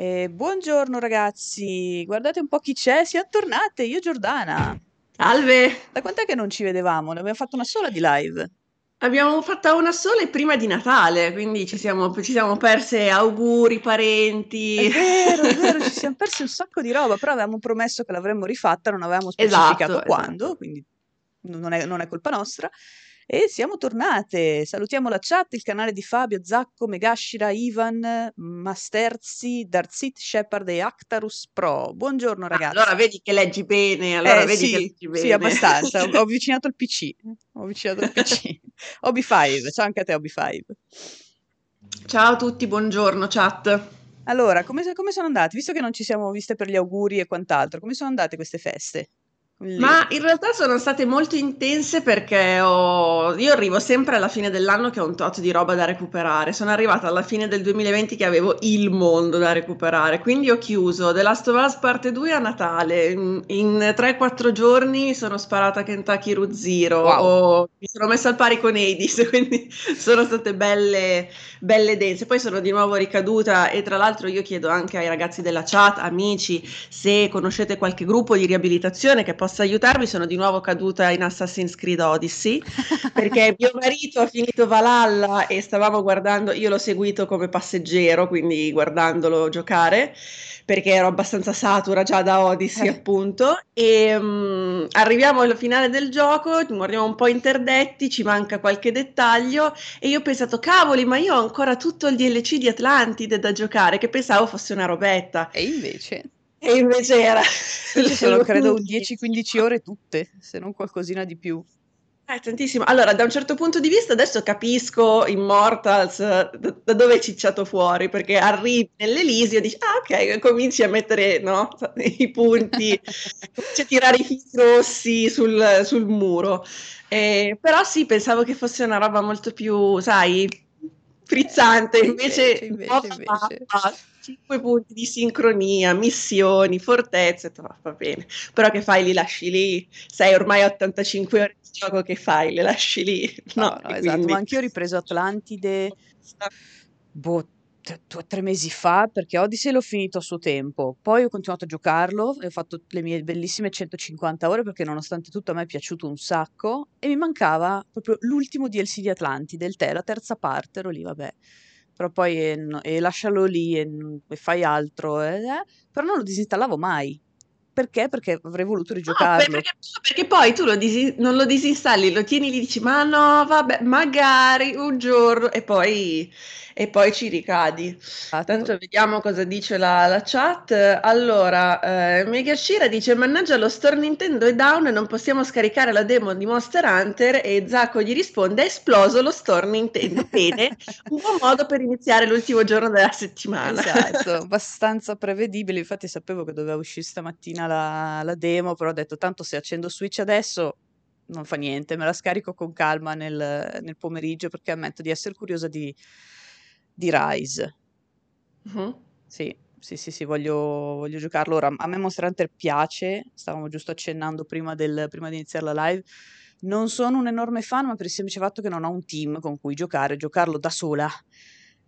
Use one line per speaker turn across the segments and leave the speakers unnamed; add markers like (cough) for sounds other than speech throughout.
Eh, buongiorno ragazzi, guardate un po' chi c'è, siamo tornate, io e Giordana.
Salve!
Da quant'è che non ci vedevamo? Ne abbiamo fatto una sola di live.
Abbiamo fatta una sola e prima di Natale, quindi ci siamo, ci siamo perse auguri,
È
parenti.
vero, è vero, ci siamo (laughs) persi un sacco di roba, però avevamo promesso che l'avremmo rifatta, non avevamo specificato
Esatto,
quando,
esatto.
quindi non è, non è colpa nostra. E siamo tornate. Salutiamo la chat, il canale di Fabio, Zacco, Megashira, Ivan, Masterzi, Darzit, Shepard e Actarus Pro. Buongiorno
Ah,
ragazzi.
allora vedi che leggi bene, allora
Eh
vedi che
sì,
leggi
sì,
bene.
abbastanza. Ho, (laughs) ho avvicinato il PC. Ho avvicinato il PC. (laughs) Obi5, ciao anche a te Obi5.
Ciao a tutti, buongiorno chat.
Allora, come, come sono andati? Visto che non ci siamo viste per gli auguri e quant'altro, come sono andate queste feste? Lì.
Ma in realtà sono state molto intense perché ho- io arrivo sempre alla fine dell'anno che ho un tot di roba da recuperare. Sono arrivata alla fine del 2020 che avevo il mondo da recuperare, quindi ho chiuso The Last of Us parte 2 a Natale. In, in 3-4 giorni sono sparata Kentucky Route Zero,
Wow.
ho- mi sono messa al pari con Hades, (laughs) quindi sono state belle, belle dense. Poi sono di nuovo ricaduta e tra l'altro io chiedo anche ai ragazzi della chat, amici, se conoscete qualche gruppo di riabilitazione che possa aiutarmi, sono di nuovo caduta in Assassin's Creed Odyssey perché (laughs) mio marito ha finito Valhalla e stavamo guardando, io l'ho seguito come passeggero, quindi guardandolo giocare perché ero abbastanza satura già da Odyssey
Eh.
appunto e mm, arriviamo alla finale del gioco, guardiamo un po' interdetti, ci manca qualche dettaglio e io ho pensato cavoli ma io ho ancora tutto il DLC di Atlantide da giocare che pensavo fosse una robetta
E invece?
E invece era (laughs)
Invece sono credo un
lunghissimo.
10-15 ore tutte, se non qualcosina di più.
Eh, tantissimo. Allora, da un certo punto di vista, adesso capisco Immortals eh, da, da dove è cicciato fuori, perché arrivi nell'Elisio e dici, ah, ok, cominci a mettere no, (laughs) i punti, cominci a tirare i fili rossi sul, sul muro. Eh, però sì, pensavo che fosse una roba molto più, sai, frizzante, invece,
invece, invece,
mappa, 5 punti di sincronia, missioni, fortezze, detto, "Va- bene. Però che fai? Li lasci lì? Sei ormai a 85 ore di gioco, che fai? Le lasci lì?
No,
No,
no, esatto,
quindi...
ma anch'io ho ripreso Atlantide, boh, due o tre mesi fa, perché Odyssey l'ho finito a suo tempo. Poi ho continuato a giocarlo e ho fatto le mie bellissime 150 ore perché nonostante tutto a me è piaciuto un sacco e mi mancava proprio l'ultimo DLC di Atlantide, il te, la terza parte, ero lì, vabbè. Però poi eh, no- e lascialo lì e, e fai altro, eh, eh, però non lo disinstallavo mai. Perché? Perché avrei voluto
No, per-
rigiocarlo.
perché, perché poi tu lo disi- non lo disinstalli, lo tieni lì, dici, ma no, vabbè, magari un giorno, e poi, e poi ci ricadi.
Esatto.
Tanto vediamo cosa dice la, la chat. Allora, eh, Megashira dice: Mannaggia, lo store Nintendo è down e non possiamo scaricare la demo di Monster Hunter. E Zacco gli risponde: È esploso lo store Nintendo. (laughs) Bene, un buon modo per iniziare l'ultimo giorno della settimana.
Esatto, (laughs) abbastanza prevedibile. Infatti sapevo che doveva uscire stamattina la, la demo, però ho detto tanto se accendo Switch adesso non fa niente, me la scarico con calma nel, nel pomeriggio perché ammetto di essere curiosa di, di Rise.
Mhm.
Sì, sì, sì, sì, voglio, voglio giocarlo. Ora, a me Monster Hunter piace, stavamo giusto accennando prima, del- prima di iniziare la live. Non sono un enorme fan, ma per il semplice fatto che non ho un team con cui giocare, giocarlo da sola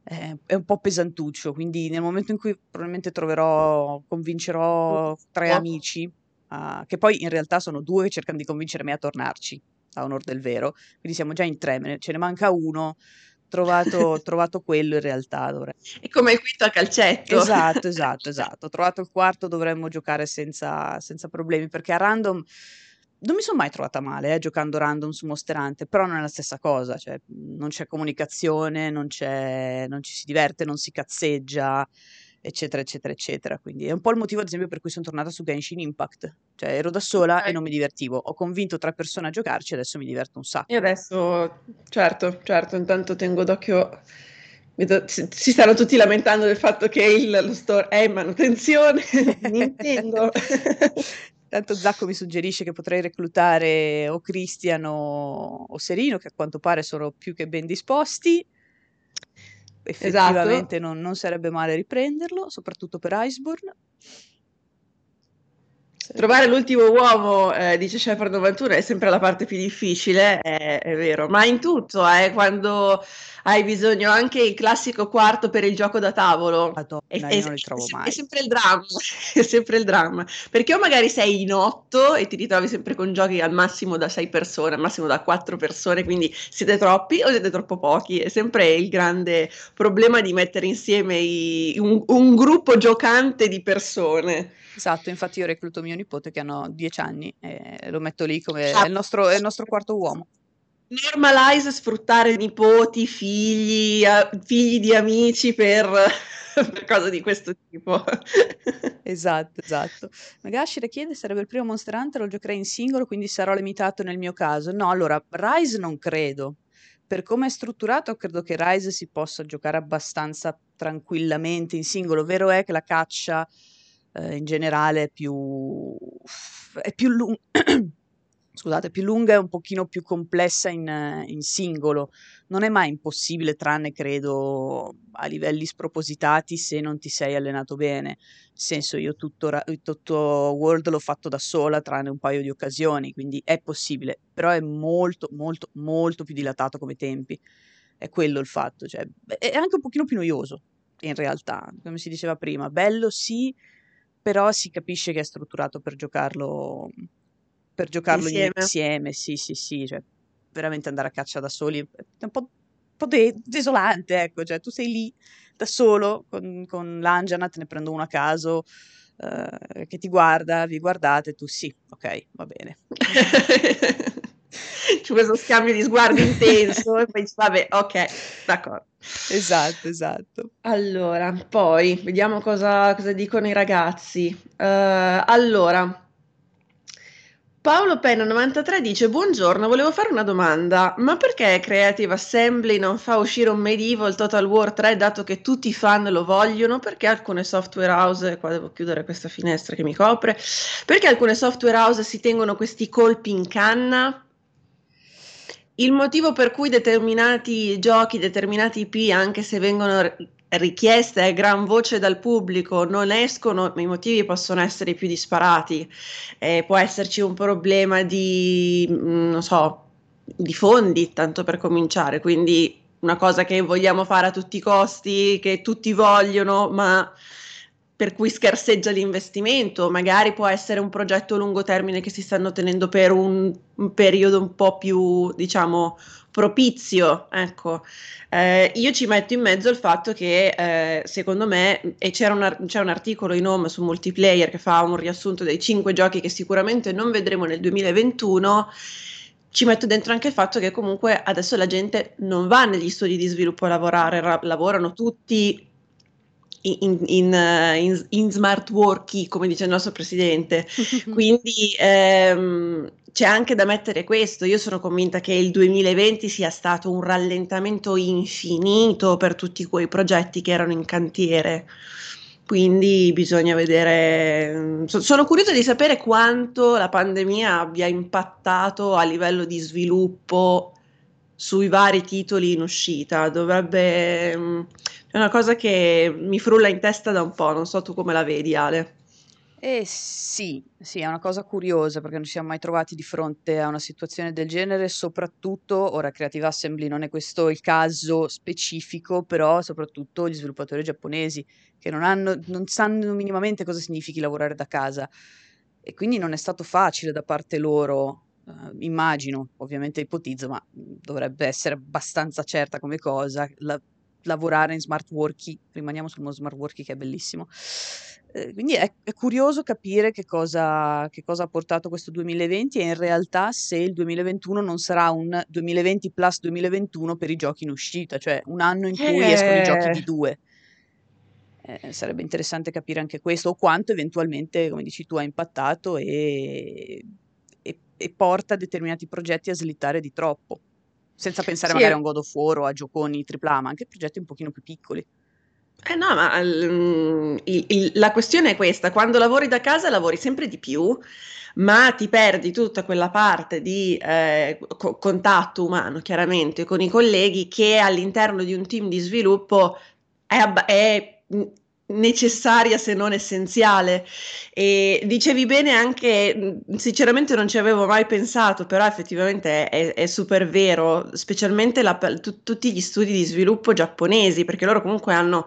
eh, è un po' pesantuccio, quindi nel momento in cui probabilmente troverò, convincerò tre amici, ah, che poi in realtà sono due che cercano di convincere me a tornarci, a onor del vero, quindi siamo già in tre, ce ne manca uno, trovato, trovato quello in realtà dovrei
È come il quinto a calcetto.
Esatto, esatto, (laughs) esatto. Ho trovato il quarto, dovremmo giocare senza, senza problemi, perché a random non mi sono mai trovata male, eh, giocando random su Monster Hunter, però non è la stessa cosa, cioè non c'è comunicazione, non c'è, non ci si diverte, non si cazzeggia, eccetera, eccetera, eccetera. Quindi è un po' il motivo, ad esempio, per cui sono tornata su Genshin Impact. Cioè ero da sola e
Ok.
non mi divertivo. Ho convinto tre persone a giocarci e adesso mi diverto un sacco.
Io adesso, certo, certo, intanto tengo d'occhio. si, stanno tutti lamentando del fatto che il, lo store è in manutenzione. (laughs) Nintendo. (laughs)
Tanto Zacco mi suggerisce che potrei reclutare o Christian o, o Serino, che a quanto pare sono più che ben disposti.
Esatto.
Effettivamente non, non sarebbe male riprenderlo, soprattutto per Iceborne.
Trovare l'ultimo uomo, eh, dice Shepard 91, è sempre la parte più difficile, è, è vero, ma in tutto, eh, quando hai bisogno anche il classico quarto per il gioco da tavolo.
Madonna, è, trovo mai.
È sempre il dramma, (laughs) è sempre il dramma. Perché o magari sei in otto e ti ritrovi sempre con giochi al massimo da sei persone, al massimo da quattro persone, quindi siete troppi o siete troppo pochi. È sempre il grande problema di mettere insieme i, un, un gruppo giocante di persone.
Esatto, infatti io recluto mio nipote che hanno dieci anni e lo metto lì come ah. è, il nostro, è il nostro quarto uomo
normalize sfruttare nipoti, figli, figli di amici per, per (laughs) cose di questo tipo. (laughs)
esatto, esatto. Magashira chiede sarebbe il primo Monster Hunter, lo giocherei in singolo, quindi sarò limitato nel mio caso. No, allora, Rise non credo. Per come è strutturato, credo che Rise si possa giocare abbastanza tranquillamente in singolo. Vero è che la caccia eh, in generale è più, è più lunga. (clears throat) scusate, più lunga e un pochino più complessa in, in, singolo. Non è mai impossibile, tranne credo a livelli spropositati se non ti sei allenato bene. Nel senso, io tutto, tutto World l'ho fatto da sola, tranne un paio di occasioni, quindi è possibile, però è molto, molto, molto più dilatato come tempi. È quello il fatto, cioè, è anche un pochino più noioso, in realtà, come si diceva prima. Bello sì, però si capisce che è strutturato per giocarlo per giocarlo insieme. insieme. Sì, sì, sì, cioè veramente andare a caccia da soli è un po', un po de- desolante, ecco, cioè tu sei lì da solo con, con l'Angiana, te ne prendo uno a caso uh, che ti guarda, vi guardate, tu sì, ok, va bene. (laughs)
C'è questo scambio di sguardi intenso e poi vabbè, ok, d'accordo.
Esatto, esatto.
Allora, poi vediamo cosa, cosa dicono i ragazzi. Uh, allora, Paolo Penna 93 dice: Buongiorno, volevo fare una domanda, ma perché Creative Assembly non fa uscire un Medieval Total War 3 dato che tutti i fan lo vogliono? Perché alcune software house, qua devo chiudere questa finestra che mi copre, perché alcune software house si tengono questi colpi in canna? Il motivo per cui determinati giochi, determinati IP, anche se vengono richieste a gran voce dal pubblico non escono, i motivi possono essere più disparati. Eh, può esserci un problema di, mm, non so, di fondi, tanto per cominciare, quindi una cosa che vogliamo fare a tutti i costi, che tutti vogliono, ma per cui scarseggia l'investimento, magari può essere un progetto a lungo termine che si stanno tenendo per un, un periodo un po' più, diciamo, propizio, ecco. Eh, io ci metto in mezzo il fatto che eh, secondo me, e c'era un, c'è un articolo in home su multiplayer che fa un riassunto dei cinque giochi che sicuramente non vedremo nel 2021 ci metto dentro anche il fatto che comunque adesso la gente non va negli studi di sviluppo a lavorare, ra- lavorano tutti in, in, eh, in, in, smart working, come dice il nostro presidente. (laughs) Quindi ehm, c'è anche da mettere questo. Io sono convinta che il 2020 sia stato un rallentamento infinito per tutti quei progetti che erano in cantiere. Quindi bisogna vedere. Sono curiosa di sapere quanto la pandemia abbia impattato a livello di sviluppo sui vari titoli in uscita. Dovrebbe è una cosa che mi frulla in testa da un po', non so tu come la vedi, Ale.
Eh sì, sì, è una cosa curiosa perché non ci siamo mai trovati di fronte a una situazione del genere, soprattutto, ora Creative Assembly non è questo il caso specifico, però soprattutto gli sviluppatori giapponesi che non, hanno, non sanno minimamente cosa significhi lavorare da casa e quindi non è stato facile da parte loro, eh, immagino, ovviamente ipotizzo, ma dovrebbe essere abbastanza certa come cosa, la, lavorare in smart working, rimaniamo sul smart working che è bellissimo. Eh, quindi è, è, curioso capire che cosa, che cosa, ha portato questo 2020 e in realtà se il 2021 non sarà un 2020 plus 2021 per i giochi in uscita, cioè un anno in cui eh. escono i giochi di due. Eh, sarebbe interessante capire anche questo o quanto eventualmente, come dici tu, ha impattato e, e, e porta determinati progetti a slittare di troppo senza pensare sì, magari a un God of War o a gioconi AAA, ma anche progetti un pochino più piccoli.
Eh no, ma um, il, il, la questione è questa, quando lavori da casa lavori sempre di più, ma ti perdi tutta quella parte di eh, co- contatto umano, chiaramente, con i colleghi che all'interno di un team di sviluppo è, è necessaria se non essenziale. E dicevi bene anche, sinceramente non ci avevo mai pensato, però effettivamente è, è super vero, specialmente la, tutti gli studi di sviluppo giapponesi, perché loro comunque hanno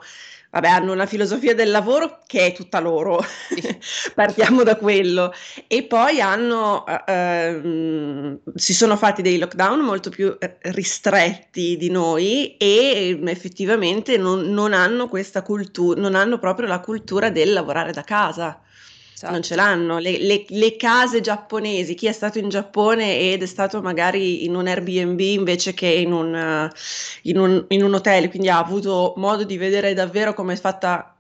vabbè, hanno una filosofia del lavoro che è tutta loro, (laughs) partiamo da quello, e poi hanno, eh, si sono fatti dei lockdown molto più eh, ristretti di noi e effettivamente non, non hanno questa cultura, non hanno proprio la cultura del lavorare da casa. Esatto. Non ce l'hanno. Le, le, le, case giapponesi, chi è stato in Giappone ed è stato magari in un Airbnb invece che in un, in un, in un hotel, quindi ha avuto modo di vedere davvero come è fatta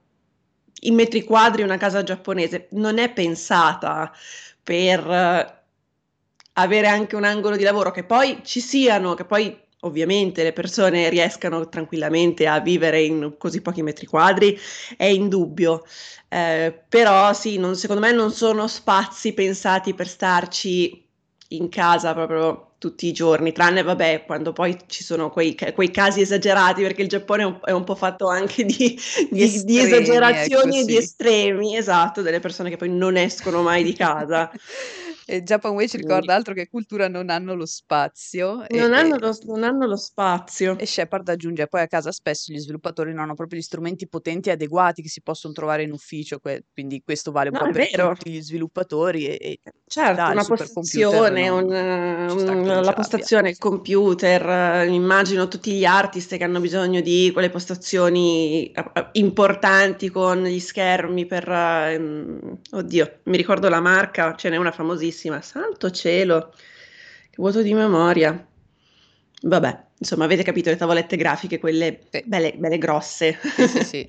in metri quadri una casa giapponese, non è pensata per avere anche un angolo di lavoro che poi ci siano, che poi ovviamente le persone riescano tranquillamente a vivere in così pochi metri quadri, è indubbio. Eh, però sì, non, secondo me non sono spazi pensati per starci in casa proprio tutti i giorni, tranne vabbè quando poi ci sono quei, quei casi esagerati, perché il Giappone è un, è un po' fatto anche di, di, estremi, di esagerazioni ecco, e di estremi, esatto, delle persone che poi non escono mai di casa. (laughs)
E Japan Way ci ricorda altro che cultura non hanno lo spazio.
Non,
e,
hanno, lo, non hanno lo spazio.
E Shepard aggiunge poi a casa spesso gli sviluppatori non hanno proprio gli strumenti potenti e adeguati che si possono trovare in ufficio, que- quindi questo vale un no, po' per vero. tutti gli sviluppatori. E, e
certo, dai, una postazione, non, un, un, la postazione, il computer, immagino tutti gli artist che hanno bisogno di quelle postazioni eh, eh, importanti con gli schermi per... Um, oddio, mi ricordo la marca, ce n'è una famosissima bellissima, santo cielo, che vuoto di memoria. Vabbè, insomma, avete capito le tavolette grafiche, quelle sì. belle, belle, grosse.
Sì, sì, sì.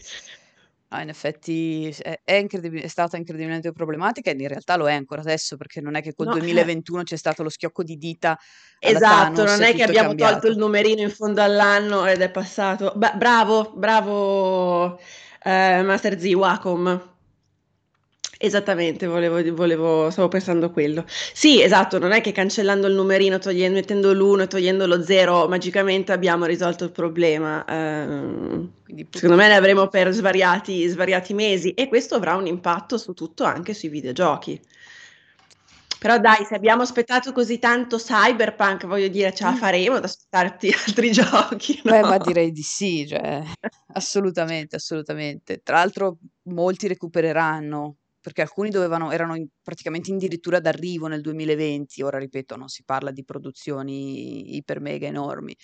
No, (laughs) in effetti è, è, è, stata incredibilmente problematica e in realtà lo è ancora adesso perché non è che col no, 2021 eh. c'è stato lo schiocco di dita.
Esatto, Thanos, non è che abbiamo è tolto il numerino in fondo all'anno ed è passato. Ba- bravo, bravo eh, Master Z Wacom. Esattamente, volevo, volevo, stavo pensando a quello. Sì, esatto, non è che cancellando il numerino, togliendo, mettendo l'1 e togliendo lo 0, magicamente abbiamo risolto il problema. Eh, secondo me ne avremo per svariati, svariati mesi e questo avrà un impatto su tutto, anche sui videogiochi. Però dai, se abbiamo aspettato così tanto Cyberpunk, voglio dire, ce la mm. faremo ad aspettarti (laughs) altri giochi, no?
Beh, ma direi di sì, cioè, assolutamente, assolutamente. Tra l'altro molti recupereranno perché alcuni dovevano, erano in, praticamente addirittura d'arrivo nel 2020, ora ripeto, non si parla di produzioni iper mega enormi.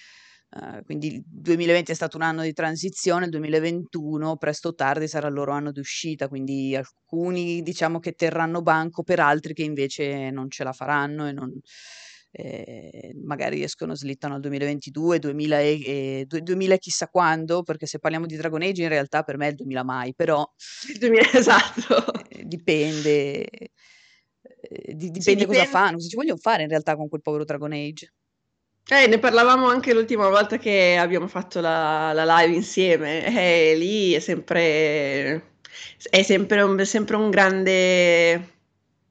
Uh, quindi il 2020 è stato un anno di transizione, il 2021 presto o tardi sarà il loro anno di uscita, quindi alcuni diciamo che terranno banco per altri che invece non ce la faranno e non, eh, magari escono, slittano al 2022, 2000 e, e 2000 chissà quando, perché se parliamo di Dragon Age in realtà per me è il 2000 mai, però (laughs)
il 2000, esatto.
Eh, dipende, eh, di, dipende sì, cosa dipende. fanno, cosa ci vogliono fare in realtà con quel povero Dragon Age.
Eh, ne parlavamo anche l'ultima volta che abbiamo fatto la, la live insieme, e lì è sempre, è sempre un, sempre un grande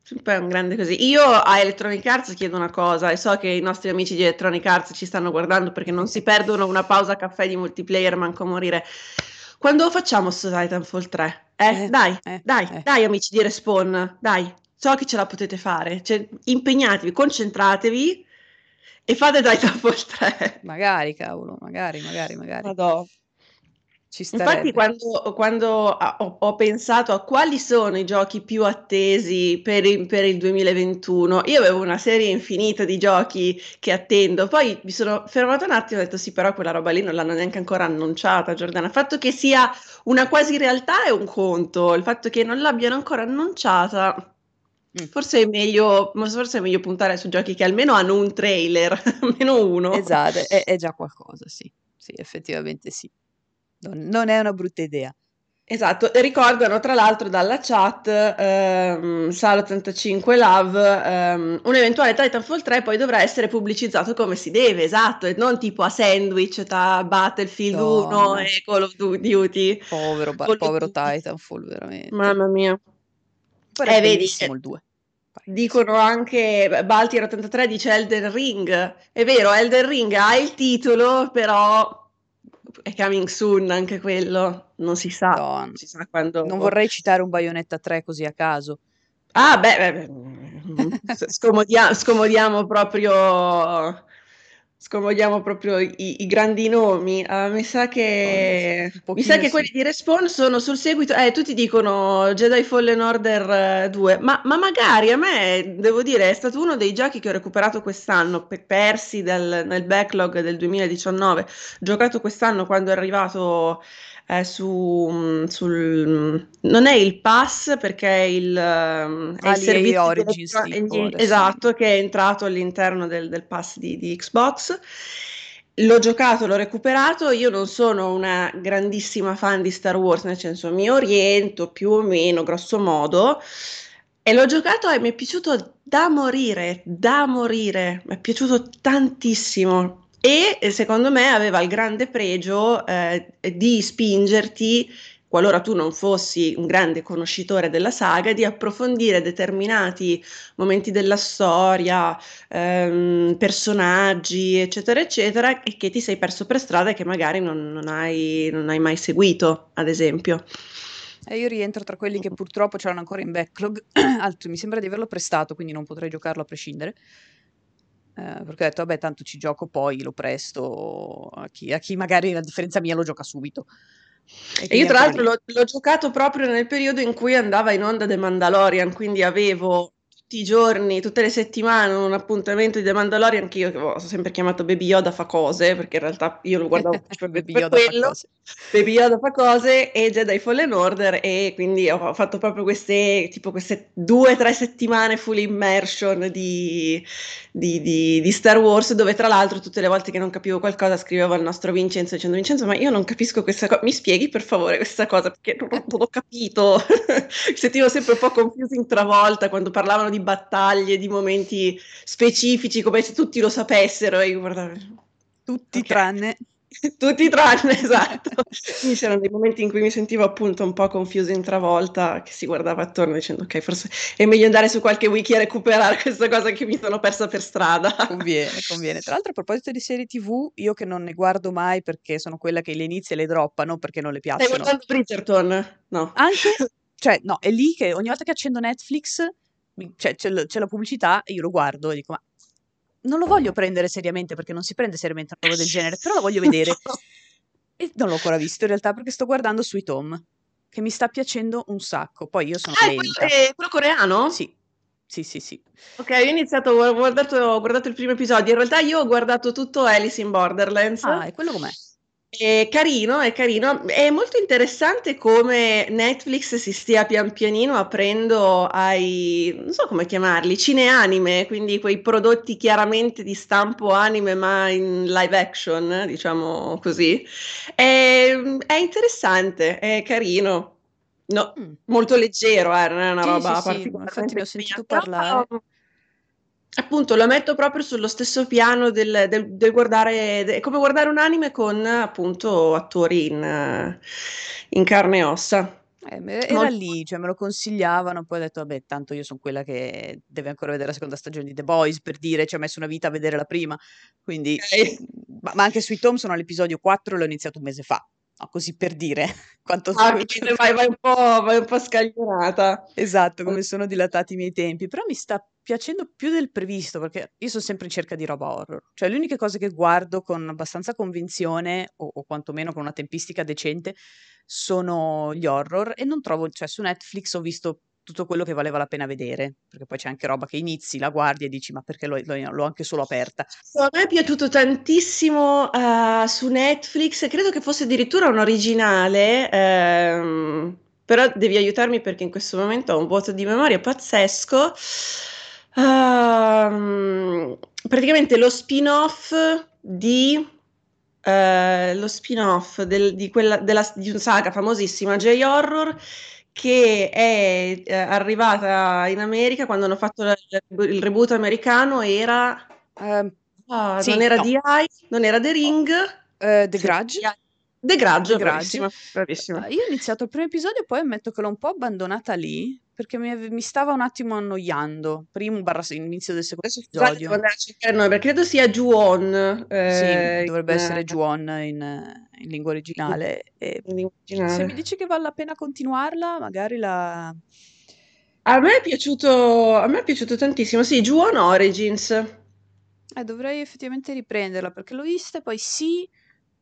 Sempre un grande così. Io a Electronic Arts chiedo una cosa e so che i nostri amici di Electronic Arts ci stanno guardando perché non si perdono una pausa caffè di multiplayer, manco a morire. Quando facciamo su Titanfall 3? Eh, eh dai, eh, dai, eh. dai amici di Respawn, dai, so che ce la potete fare. Cioè, impegnatevi, concentratevi e fate Titanfall 3.
Magari, cavolo, magari, magari, magari.
Madò. Infatti, quando, quando ho, ho, pensato a quali sono i giochi più attesi per il, per il, 2021, io avevo una serie infinita di giochi che attendo. Poi mi sono fermata un attimo e ho detto: Sì, però quella roba lì non l'hanno neanche ancora annunciata. Giordana, il fatto che sia una quasi realtà è un conto, il fatto che non l'abbiano ancora annunciata. Mm. Forse è, meglio, forse è meglio puntare su giochi che almeno hanno un trailer, (laughs) almeno uno.
Esatto, è, è già qualcosa, sì, sì, effettivamente sì. Non, è una brutta idea.
Esatto, ricordano tra l'altro dalla chat ehm, Salo85 Love ehm, un eventuale Titanfall 3 poi dovrà essere pubblicizzato come si deve, esatto, e non tipo a sandwich tra Battlefield Donna. 1 e Call of Duty.
Povero, ba- povero Titanfall, veramente.
Mamma mia.
Però eh, vedi, il 2.
Dicono anche Baltier 83 dice Elden Ring. È vero, Elden Ring ha il titolo, però è coming soon anche quello, non si sa,
No,
non si sa quando...
non vorrei citare un Bayonetta 3 così a caso.
Ah, beh, beh, beh, (laughs) scomodia- scomodiamo proprio scomodiamo proprio i, i grandi nomi. Uh, mi sa che,
Un
mi sa che
sì.
quelli di Respawn sono sul seguito. Eh, tutti dicono Jedi Fallen Order eh, 2, ma, ma magari a me, devo dire, è stato uno dei giochi che ho recuperato quest'anno, pe- persi dal- nel backlog del 2019. Giocato quest'anno quando è arrivato eh, su, mm, sul... mm, Non è il pass perché è il, ehm, è
Ah,
il servizio
Origins, adesso.
esatto, che è entrato all'interno del, del pass di, di Xbox. L'ho giocato, l'ho recuperato. Io non sono una grandissima fan di Star Wars, nel senso mi oriento più o meno, grosso modo. E l'ho giocato e mi è piaciuto da morire, da morire. Mi è piaciuto tantissimo. E eh, secondo me aveva il grande pregio eh, di spingerti, qualora tu non fossi un grande conoscitore della saga, di approfondire determinati momenti della storia, ehm, personaggi, eccetera, eccetera, e che ti sei perso per strada e che magari non, non hai, non hai mai seguito, ad esempio.
E io rientro tra quelli che purtroppo c'erano ancora in backlog, (clears throat) altri mi sembra di averlo prestato, quindi non potrei giocarlo a prescindere. Eh, perché ho detto, vabbè, tanto ci gioco poi, lo presto a chi, a chi magari a differenza mia lo gioca subito. E
E io tra l'altro l'ho, l'ho giocato proprio nel periodo in cui andava in onda The Mandalorian, quindi avevo tutti i giorni, tutte le settimane un appuntamento di The Mandalorian che io ho sempre chiamato Baby Yoda fa cose, perché in realtà io lo guardavo (laughs)
Baby
per
Yoda fa
quello.
cose.
Baby Yoda fa cose e Jedi Fallen Order e quindi ho fatto proprio queste, tipo queste due o tre settimane full immersion di, di- di- di Star Wars dove tra l'altro tutte le volte che non capivo qualcosa scrivevo al nostro Vincenzo dicendo Vincenzo ma io non capisco questa cosa, mi spieghi per favore questa cosa perché non, non ho capito, (laughs) mi sentivo sempre un po' confusing travolta quando parlavano di battaglie, di momenti specifici come se tutti lo sapessero e guardavo...
Tutti
Ok.
tranne... (laughs)
Tutti tranne, esatto. Quindi c'erano dei momenti in cui mi sentivo appunto un po' confusa in travolta, che si guardava attorno dicendo ok, forse è meglio andare su qualche wiki a recuperare questa cosa che mi sono persa per strada.
Conviene, conviene. Tra l'altro, a proposito di serie TV, io che non ne guardo mai perché sono quella che le inizia e le droppa, non perché non le
Stai
piacciono.
guardando Bridgerton? No.
Anche, (laughs) cioè, no, è lì che ogni volta che accendo Netflix, cioè, c'è, l- c'è la pubblicità e io lo guardo e dico, ma non lo voglio prendere seriamente perché non si prende seriamente una roba del genere, però la voglio vedere. (laughs) E non l'ho ancora visto in realtà perché sto guardando Sweet Home, che mi sta piacendo un sacco. Poi io sono
Ah, quello, è quello coreano?
Sì, sì, sì, sì.
Ok, ho iniziato, ho guardato, ho guardato il primo episodio. In realtà io ho guardato tutto Alice in Borderlands.
Ah, è quello com'è?
È carino, è carino. È molto interessante come Netflix si stia pian pianino aprendo ai, non so come chiamarli, cineanime, quindi quei prodotti chiaramente di stampo anime ma in live action, diciamo così. È, è interessante, è carino. No,
Mm.
molto leggero, eh, non è una
Sì,
roba
sì, sì,
particolarmente
infatti ne ho sentito parlare.
Appunto, lo metto proprio sullo stesso piano del, del- del guardare, è come guardare un anime con appunto attori in, in carne e ossa.
Eh, era lì, cioè me lo consigliavano, poi ho detto, vabbè, tanto io sono quella che deve ancora vedere la seconda stagione di The Boys, per dire, ci ha messo una vita a vedere la prima, quindi,
Ok.
ma, ma anche Sweet Home sono all'episodio 4 e l'ho iniziato un mese fa, No, così per dire (laughs) quanto...
Ah, quindi vai, vai un po', vai un po' scaglionata.
Esatto, come sono dilatati i miei tempi, però mi sta piacendo più del previsto, perché io sono sempre in cerca di roba horror, cioè le uniche cose che guardo con abbastanza convinzione, o, o quantomeno con una tempistica decente, sono gli horror, e non trovo, cioè su Netflix ho visto tutto quello che valeva la pena vedere, perché poi c'è anche roba che inizi, la guardi e dici, ma perché l'ho, l'ho- anche solo aperta?
A me è piaciuto tantissimo eh, su Netflix, credo che fosse addirittura un originale, ehm, però devi aiutarmi perché in questo momento ho un vuoto di memoria pazzesco. Ehm, praticamente lo spin-off di, eh, lo spin-off del- di, quella, della, di una saga famosissima, J-Horror, che è eh, arrivata in America quando hanno fatto la- il reboot americano, era...
Ehm,
Ah,
Sì,
non era
no.
The Eye, non era The Ring.
eh, The
Sì,
Grudge?
The Grudge, bravissima, bravissima.
Io ho iniziato il primo episodio, poi ammetto che l'ho un po' abbandonata lì perché mi, ave- mi stava un attimo annoiando. Primo barra inizio del secondo episodio.
perché credo sia Juon.
Sì,
eh,
dovrebbe
in-
essere Juon in, in lingua originale. E
in lingua
se mi
originale.
dici che vale la pena continuarla, magari la...
A me è piaciuto, a me è piaciuto tantissimo, sì, Juon Origins.
Eh, dovrei effettivamente riprenderla perché l'ho vista e poi sì,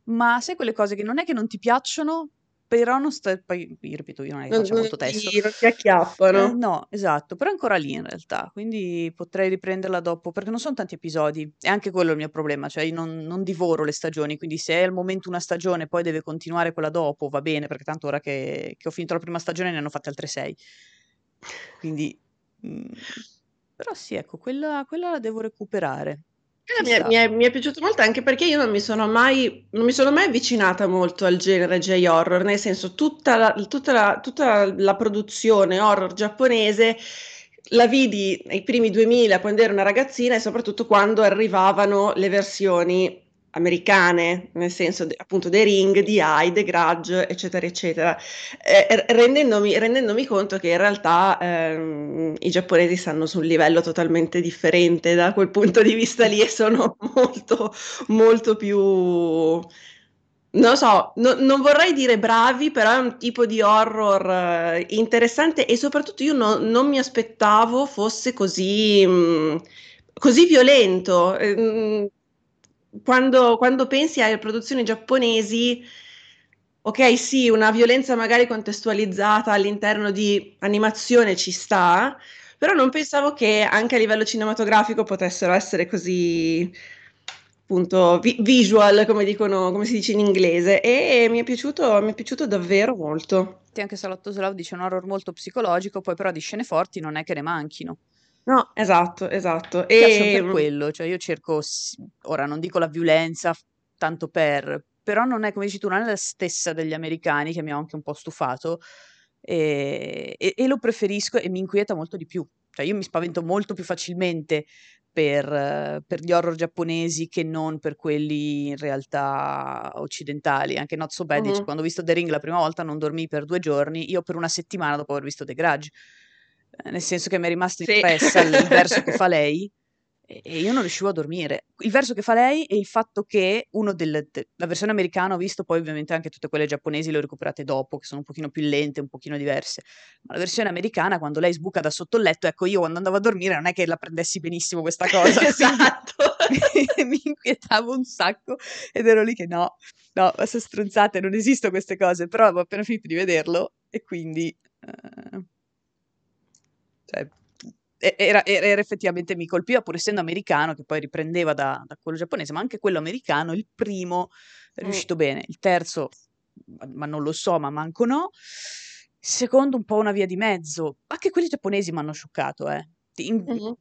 ma sai quelle cose che non è che non ti piacciono, però non sta... Poi, io ripeto, io non è che
non
molto testo.
ti, non ti
Eh,
acchiappano.
no, esatto, però è ancora lì in realtà, quindi potrei riprenderla dopo, perché non sono tanti episodi, e anche quello è il mio problema, cioè io non, non divoro le stagioni, quindi se è al momento una stagione poi deve continuare quella dopo, va bene, perché tanto ora che, che ho finito la prima stagione ne hanno fatte altre sei, quindi... mm, però sì, ecco, quella, quella la devo recuperare,
Eh, Mi è, mi è- mi è piaciuto molto anche perché io non mi sono mai, non mi sono mai avvicinata molto al genere J-horror, nel senso tutta la, tutta la- tutta la produzione horror giapponese la vidi nei primi 2000 quando ero una ragazzina e soprattutto quando arrivavano le versioni americane, nel senso de- appunto The Ring, The Eye, The Grudge, eccetera, eccetera, eh, rendendomi, rendendomi conto che in realtà ehm, i giapponesi stanno su un livello totalmente differente da quel punto di vista lì e sono (laughs) molto, molto più, non so, no- non vorrei dire bravi, però è un tipo di horror eh, interessante e soprattutto io no- non mi aspettavo fosse così, mh, così violento. Quando, quando pensi alle produzioni giapponesi, ok, sì, una violenza magari contestualizzata all'interno di animazione ci sta, però non pensavo che anche a livello cinematografico potessero essere così, appunto, vi- visual, come dicono, come si dice in inglese, e mi è piaciuto, mi è piaciuto davvero molto.
Anche Salotto Slav dice un horror molto psicologico, poi però di scene forti non è che ne manchino.
No, esatto, esatto. E
per quello, cioè io cerco, ora non dico la violenza tanto per, però non è come dici tu, non è la stessa degli americani che mi ha anche un po' stufato e, e- e lo preferisco e mi inquieta molto di più, cioè io mi spavento molto più facilmente per, per gli horror giapponesi che non per quelli in realtà occidentali, anche Not So Bad
Mhm.
quando ho visto The Ring la prima volta non dormii per due giorni, io per una settimana dopo aver visto The Grudge, nel senso che mi è rimasto
Sì.
impressa il il (laughs) verso che fa lei e io non riuscivo a dormire. Il verso che fa lei e il fatto che uno del, de- la versione americana ho visto poi ovviamente anche tutte quelle giapponesi le ho recuperate dopo, che sono un pochino più lente, un pochino diverse. Ma la versione americana, quando lei sbuca da sotto il letto, ecco, io quando andavo a dormire non è che la prendessi benissimo questa (laughs) cosa.
Esatto. (laughs)
mi inquietavo un sacco ed ero lì che no, no, sono stronzate, non esistono queste cose, però avevo appena finito di vederlo e quindi... eh, cioè, era, era- effettivamente mi colpiva pur essendo americano che poi riprendeva da, da quello giapponese ma anche quello americano il primo è
Mm.
riuscito bene il terzo ma, non lo so ma manco no secondo un po' una via di mezzo anche quelli giapponesi mi hanno scioccato eh. in,
Mhm.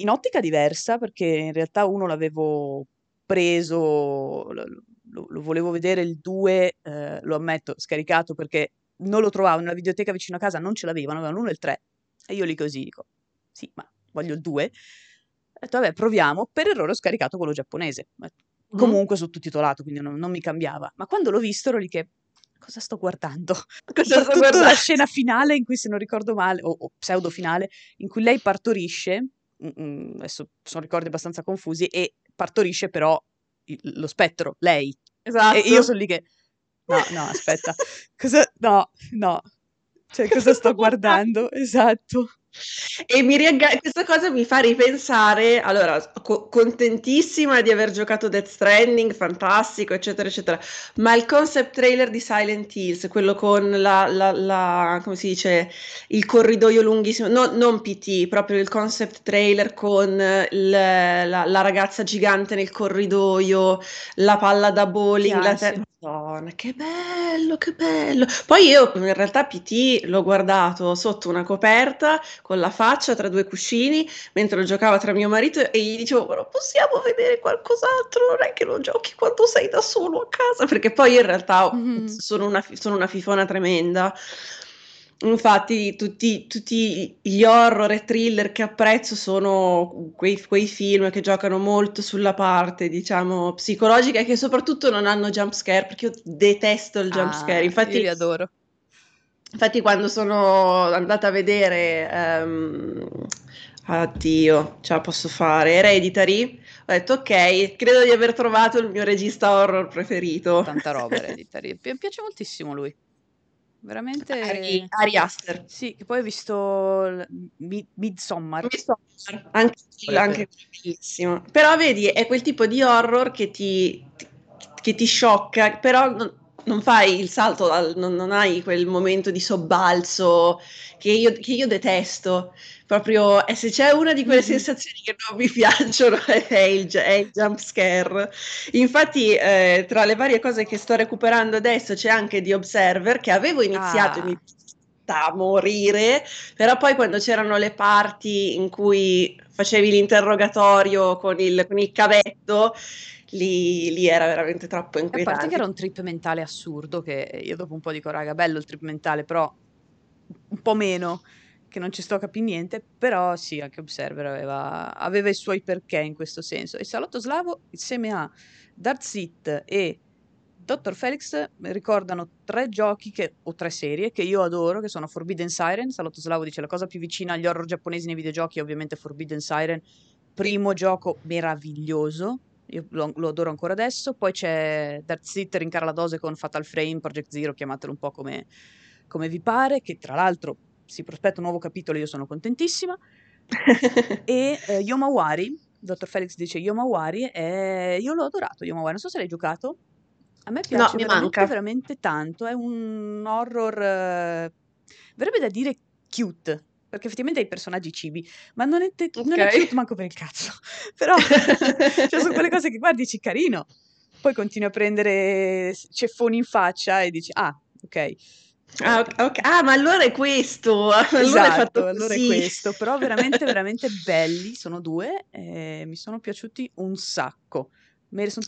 in ottica diversa perché in realtà uno l'avevo preso lo, lo- lo volevo vedere il 2 eh, lo ammetto scaricato perché non lo trovavo nella videoteca vicino a casa non ce l'avevano avevano l'uno e il 3 e io lì così dico sì, ma voglio il 2. Ho detto, vabbè, proviamo. Per errore ho scaricato quello giapponese. Ma
Mhm.
Comunque sottotitolato, quindi non, non mi cambiava. Ma quando l'ho visto ero lì che... Cosa sto guardando? (laughs)
Cosa sto
Soprattutto la
guardando?
scena finale in cui, se non ricordo male, o, o pseudo finale, in cui lei partorisce, mm, mm, adesso sono ricordi abbastanza confusi, e partorisce però il- lo spettro, lei.
Esatto.
E io sono lì che... No, no, aspetta. (laughs) Cosa... No, no. Cioè, cosa sto guardando? (laughs) Esatto.
E mi riagga- questa cosa mi fa ripensare, allora, co- contentissima di aver giocato Death Stranding, fantastico, eccetera, eccetera, ma il concept trailer di Silent Hills, quello con la, la- la- come si dice, il corridoio lunghissimo, no- non PT, proprio il concept trailer con il- la, la ragazza gigante nel corridoio, la palla da bowling, la
ansia.
Madonna, che bello, che bello. Poi io in realtà PT l'ho guardato sotto una coperta con la faccia tra due cuscini mentre lo giocava tra mio marito e gli dicevo ma non possiamo vedere qualcos'altro, non è che lo giochi quando sei da solo a casa, perché poi in realtà
Mhm.
sono una, sono una fifona tremenda. Infatti, tutti, tutti gli horror e thriller che apprezzo sono quei, quei film che giocano molto sulla parte, diciamo, psicologica e che soprattutto non hanno jump scare, perché io detesto il jump scare.
Ah, io
Infatti,
li adoro.
infatti quando sono andata a vedere, ehm, addio, ce la posso fare, Hereditary, ho detto ok, credo di aver trovato il mio regista horror preferito.
Tanta roba (laughs) Hereditary. Mi piace moltissimo lui. Veramente...
Ari, Ari Aster.
Sì, che poi ho visto il Mi- Midsommar.
Midsommar, anche, anche bellissimo. Però vedi, è quel tipo di horror che ti, che ti sciocca, però non, fai il salto, dal- non, non hai quel momento di sobbalzo che io, che io detesto. Proprio, e se c'è una di quelle
Mhm.
sensazioni che non mi piacciono (laughs) è il, è il jump scare. Infatti, eh, tra le varie cose che sto recuperando adesso c'è anche The Observer, che avevo iniziato e
Ah.
mi sta a morire, però poi quando c'erano le parti in cui facevi l'interrogatorio con il, con il cavetto, lì, lì era veramente troppo
E a parte che
inquietante.
era un trip mentale assurdo, che io dopo un po' dico, raga, bello il trip mentale, però un po' meno, che non ci sto a capire niente, però sì, anche Observer aveva, aveva i suoi perché in questo senso. E Salotto Slavo, insieme a Dark Seat e Dr. Felix, ricordano tre giochi che- o tre serie che io adoro, che sono Forbidden Siren, Salotto Slavo dice la cosa più vicina agli horror giapponesi nei videogiochi è ovviamente Forbidden Siren, primo gioco meraviglioso, io lo, lo adoro ancora adesso. Poi c'è Dark Seat, rincara la dose con Fatal Frame, Project Zero, chiamatelo un po' come, come vi pare, che tra l'altro si prospetta un nuovo capitolo, io sono contentissima. E eh, Yomawari, Dr. Felix dice Yomawari, e io l'ho adorato Yomawari, non so se l'hai giocato. A me
No,
piace
mi
veramente, veramente tanto, è un horror, eh, verrebbe da dire cute, perché effettivamente hai i personaggi cibi, ma non è, te- non è cute manco per il cazzo. (laughs) Però cioè, sono quelle cose che guardi, dici carino, poi continui a prendere ceffoni in faccia e dici ah, ok.
Ah, ok, ok. Ah, ma allora è questo. (laughs) Allora è
Esatto,
fatto
allora è
così.
questo, però veramente, (laughs) veramente belli, sono due, e mi sono piaciuti un sacco.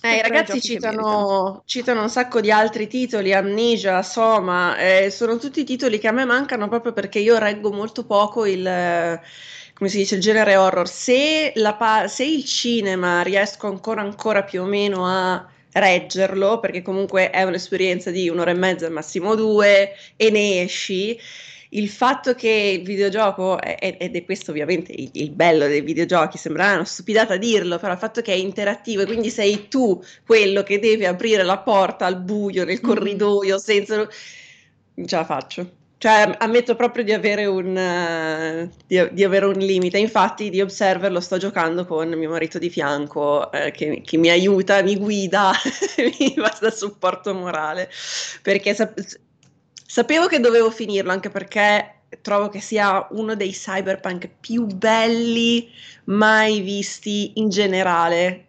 Eh, i ragazzi citano, citano un sacco di altri titoli, Amnesia, Soma, eh, sono tutti titoli che a me mancano proprio perché io reggo molto poco il, come si dice, il genere horror. Se, la se il cinema riesco ancora, ancora più o meno a reggerlo, perché comunque è un'esperienza di un'ora e mezza, massimo due, e ne esci. Il fatto che il videogioco, è- ed è questo ovviamente il, il bello dei videogiochi, sembra una stupidata dirlo, però il fatto che è interattivo e quindi sei tu quello che deve aprire la porta al buio nel
Mhm.
corridoio senza... Non ce la faccio. Cioè, ammetto proprio di avere un, eh, di, di avere un limite. Infatti, di Observer lo sto giocando con mio marito di fianco, eh, che, che mi aiuta, mi guida, (laughs) mi fa da supporto morale. Perché sapevo che dovevo finirlo, anche perché trovo che sia uno dei cyberpunk più belli mai visti in generale.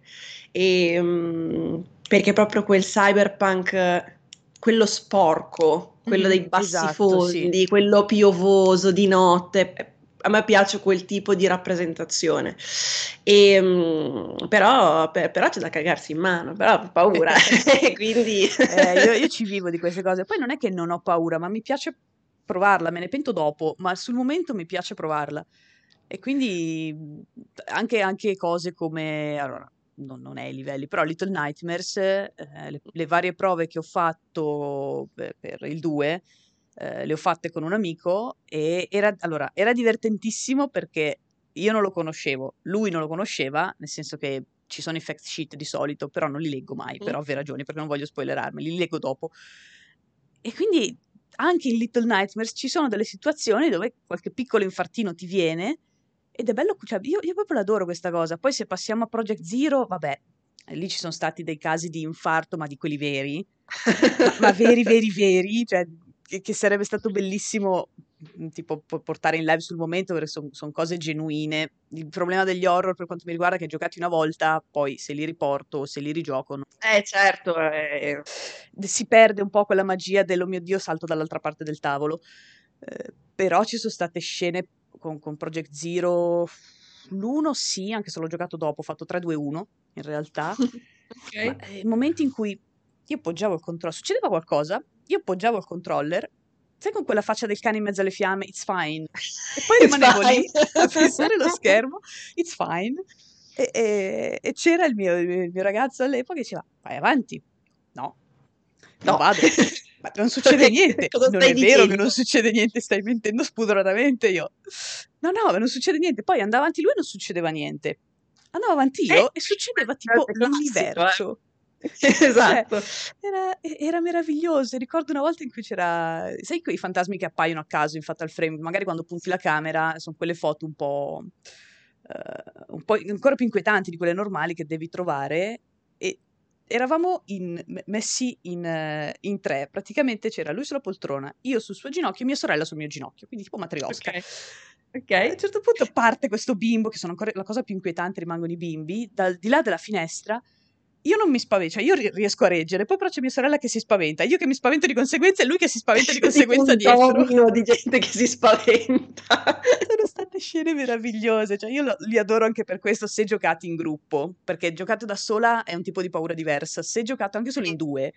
E, mm, perché proprio quel cyberpunk, quello sporco, quello
Mhm,
dei bassi
esatto, sì.
fondi, quello piovoso di notte. Eh, A me piace quel tipo di rappresentazione. E, mm, però, per- però c'è da cagarsi in mano, però ho paura. (laughs) (laughs) Quindi...
Eh, io, io ci vivo di queste cose. Poi non è che non ho paura, ma mi piace provarla, me ne pento dopo, ma sul momento mi piace provarla. E quindi anche, anche cose come, allora, non, non è ai livelli, però Little Nightmares, eh, le, le varie prove che ho fatto per, per il 2, eh, le ho fatte con un amico e era, allora, era divertentissimo perché io non lo conoscevo, lui non lo conosceva, nel senso che ci sono i fact sheet di solito, però non li leggo mai, per
Mm.
ovvie ragioni, perché non voglio spoilerarmi, li leggo dopo. E quindi anche in Little Nightmares ci sono delle situazioni dove qualche piccolo infartino ti viene ed è bello, cioè io, io proprio l'adoro questa cosa. Poi se passiamo a Project Zero, vabbè, eh, lì ci sono stati dei casi di infarto, ma di quelli veri, (laughs) ma, ma veri, veri, veri, cioè che, che sarebbe stato bellissimo mh, tipo po- portare in live sul momento perché sono cose genuine. Il problema degli horror per quanto mi riguarda è che giocati una volta, poi se li riporto o se li rigioco non-
Eh, certo, eh,
si perde un po' quella magia dello mio Dio salto dall'altra parte del tavolo. Eh, però ci sono state scene con, con Project Zero, l'uno sì, anche se l'ho giocato dopo, ho fatto 3-2-1 in realtà, (laughs) ma
ok.
eh, momenti in cui io poggiavo il controller, succedeva qualcosa, io poggiavo il controller, sai con quella faccia del cane in mezzo alle fiamme, it's fine. E poi (laughs) rimanevo lì (laughs) a fissare lo schermo, it's fine. E, e, e c'era il mio, il mio, ragazzo all'epoca che diceva, vai avanti. No, no, vado. (laughs) Ma non succede niente. non è dicendo? vero che non succede niente, stai mentendo spudoratamente io. No, no, non succede niente. Poi andava avanti lui e non succedeva niente. Andavo avanti io eh, e succedeva tipo eh. l'universo. Eh. (laughs)
esatto.
Cioè, era, era, meraviglioso. Ricordo una volta in cui c'era. Sai quei fantasmi che appaiono a caso in Fatal Frame? Magari quando punti la camera sono quelle foto un po'. Uh, un po' ancora più inquietanti di quelle normali che devi trovare. E eravamo in, messi in, uh, in, tre. Praticamente c'era lui sulla poltrona, io sul suo ginocchio e mia sorella sul mio ginocchio. Quindi tipo matriosca.
Ok. Okay.
A un certo punto parte questo bimbo, che sono ancora la cosa più inquietante, rimangono i bimbi, dal di là della finestra io non mi spavento, cioè io riesco a reggere, poi però c'è mia sorella che si spaventa, io che mi spavento di conseguenza e lui che si spaventa di (laughs) conseguenza dietro.
Un di gente che si spaventa. (laughs)
Sono state scene meravigliose, cioè io li adoro anche per questo se giocati in gruppo, perché giocato da sola è un tipo di paura diversa, se giocato anche solo in due,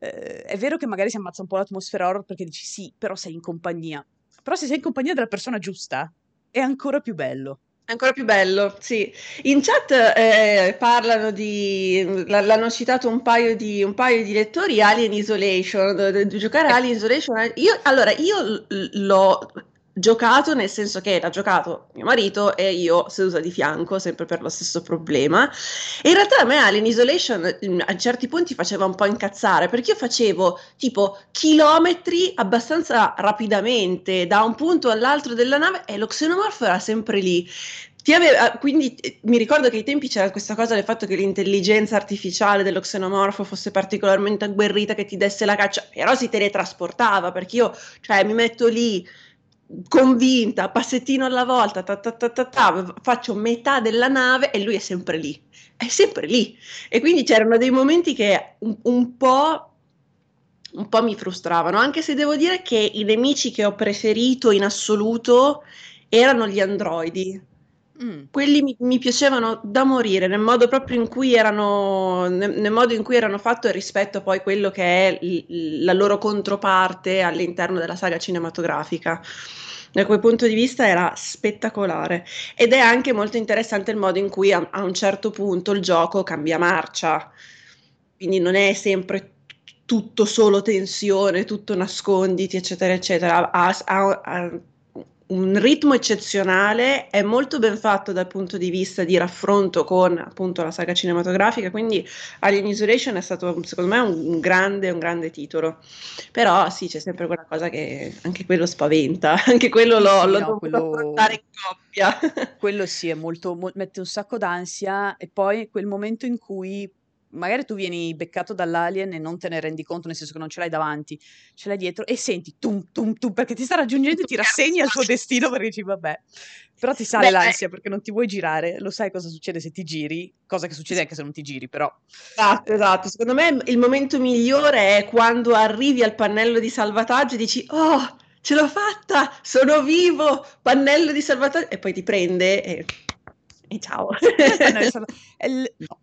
eh, è vero che magari si ammazza un po' l'atmosfera horror perché dici sì, però sei in compagnia, però se sei in compagnia della persona giusta è ancora più bello.
Ancora più bello, sì. In chat eh, parlano di, l'hanno citato un paio di, un paio di lettori, Alien Isolation, di giocare Alien Isolation. Io, allora, io l'ho giocato nel senso che l'ha giocato mio marito e io seduta di fianco, sempre per lo stesso problema. E in realtà a me Alien Isolation mm, a certi punti faceva un po' incazzare perché io facevo tipo chilometri abbastanza rapidamente da un punto all'altro della nave e lo xenomorfo era sempre lì. Aveva, quindi eh, mi ricordo che ai tempi c'era questa cosa del fatto che l'intelligenza artificiale dello xenomorfo fosse particolarmente agguerrita, che ti desse la caccia, però si teletrasportava perché io, cioè, mi metto lì convinta, passettino alla volta, ta, ta, ta, faccio metà della nave e lui è sempre lì, è sempre lì. E quindi c'erano dei momenti che un, un, po', un po' mi frustravano, anche se devo dire che i nemici che ho preferito in assoluto erano gli androidi. Mm. Quelli mi, mi, piacevano da morire, nel modo proprio in cui erano, nel, nel modo in cui erano fatto rispetto poi a quello che è l, la loro controparte all'interno della saga cinematografica. Da quel punto di vista era spettacolare ed è anche molto interessante il modo in cui a, a un certo punto il gioco cambia marcia, quindi non è sempre tutto solo tensione, tutto nasconditi, eccetera, eccetera. Ha, ha, ha un ritmo eccezionale, è molto ben fatto dal punto di vista di raffronto con appunto la saga cinematografica, quindi Alien Isolation è stato secondo me un, un grande, un grande titolo. Però sì, c'è sempre quella cosa che anche quello spaventa, (laughs) anche quello lo, sì, lo no, quello... affrontare in coppia.
quello sì, è molto, mo- mette un sacco d'ansia e poi quel momento in cui magari tu vieni beccato dall'alien e non te ne rendi conto, nel senso che non ce l'hai davanti, ce l'hai dietro e senti tum tum tum perché ti sta raggiungendo e ti (laughs) rassegni al suo destino perché dici vabbè. Però ti sale Beh, l'ansia perché non ti vuoi girare, lo sai cosa succede se ti giri, cosa che succede anche se non ti giri, però.
Esatto, esatto. Secondo me il momento migliore è quando arrivi al pannello di salvataggio e dici "Oh, ce l'ho fatta, sono vivo, pannello di salvataggio" e poi ti prende e, e ciao. (laughs) (laughs)
no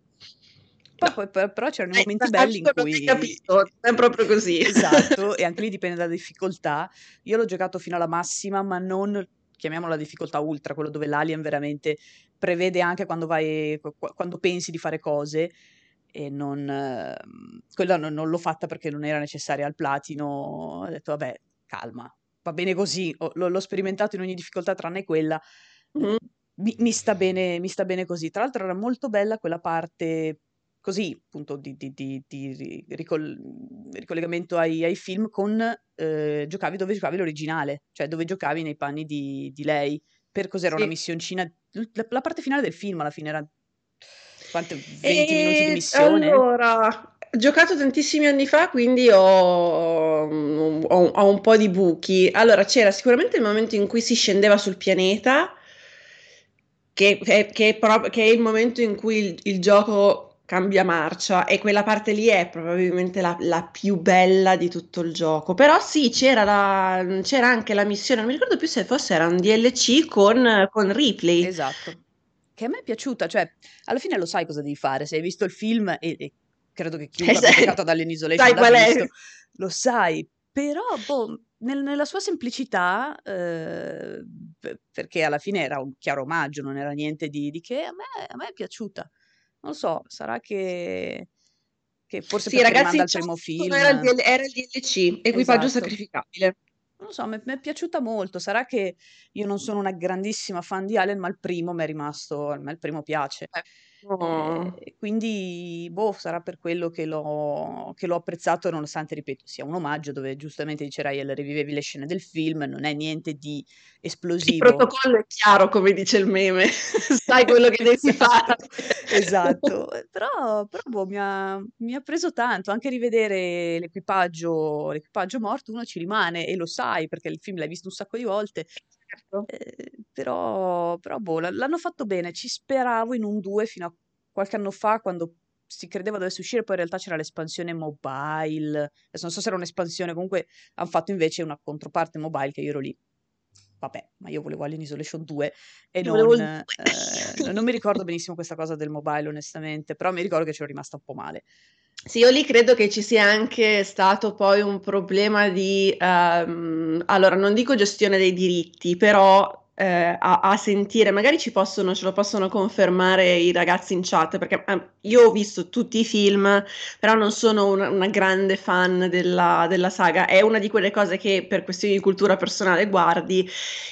poi, poi, però c'erano eh, momenti belli in cui...
Capito, è proprio così.
Esatto, (laughs) e anche lì dipende dalla difficoltà. Io l'ho giocato fino alla massima, ma non, chiamiamola difficoltà ultra, quello dove l'alien veramente prevede anche quando vai, quando pensi di fare cose e non... Eh, quella non, non, l'ho fatta perché non era necessaria al platino, ho detto vabbè, calma, va bene così, l'ho, l'ho sperimentato in ogni difficoltà tranne quella. Mm-hmm. Mi, mi, sta bene, mi sta bene così. Tra l'altro era molto bella quella parte così appunto di, di, di, di ricol- ricollegamento ai, ai, film con eh, giocavi dove giocavi l'originale, cioè dove giocavi nei panni di, lei, per cos'era sì. una missioncina, la, la, parte finale del film alla fine era quante, 20 e minuti di missione?
Allora, giocato tantissimi anni fa, quindi ho, ho, ho, un po' di buchi. Allora, c'era sicuramente il momento in cui si scendeva sul pianeta, che, che, che, è, pro- che è, il momento in cui il, il gioco cambia marcia e quella parte lì è probabilmente la, la, più bella di tutto il gioco. Però sì, c'era, la, c'era, anche la missione, non mi ricordo più se fosse era un DLC con, con Ripley.
Esatto. Che a me è piaciuta, cioè alla fine lo sai cosa devi fare, se hai visto il film e, e credo che chiunque abbia giocato ad Alien Isolation
sai
visto, lo sai, però boh, nel- nella sua semplicità, eh, perché alla fine era un chiaro omaggio, non era niente di, di che, a me, a me è piaciuta. Non so, sarà che, che forse
Sì, ragazzi, ciao,
primo film.
era il, DL era il DLC, equipaggio
Esatto.
sacrificabile.
Non lo so, mi è piaciuta molto. Sarà che io non sono una grandissima fan di Alien, ma il primo mi è rimasto, a me il primo piace.
Eh, oh.
Eh, quindi, boh, sarà per quello che l'ho, che l'ho apprezzato, nonostante, ripeto, sia un omaggio dove giustamente dice Ryan, rivivevi le scene del film, non è niente di
Il
esplosivo.
protocollo è chiaro, come dice il meme, (laughs) sai quello che devi fare. (laughs)
Esatto, però, però boh, mi ha, mi ha preso tanto, anche rivedere l'equipaggio, l'equipaggio morto, uno ci rimane e lo sai perché il film l'hai visto un sacco di volte,
Certo.
eh, però, però boh, l'hanno fatto bene, ci speravo in un 2 fino a qualche anno fa quando si credeva dovesse uscire, poi in realtà c'era l'espansione mobile, adesso non so se era un'espansione, comunque hanno fatto invece una controparte mobile che io ero lì. Vabbè, ma io volevo Alien Isolation 2 e
volevo
non,
il
eh, non mi ricordo benissimo questa cosa del mobile, onestamente, però mi ricordo che c'ero rimasta un po' male.
Sì, io lì credo che ci sia anche stato poi un problema di, ehm, allora non dico gestione dei diritti, però eh, a, a sentire, magari ci possono, ce lo possono confermare i ragazzi in chat, perché eh, io ho visto tutti i film, però non sono una, una grande fan della, della saga, è una di quelle cose che per questioni di cultura personale guardi,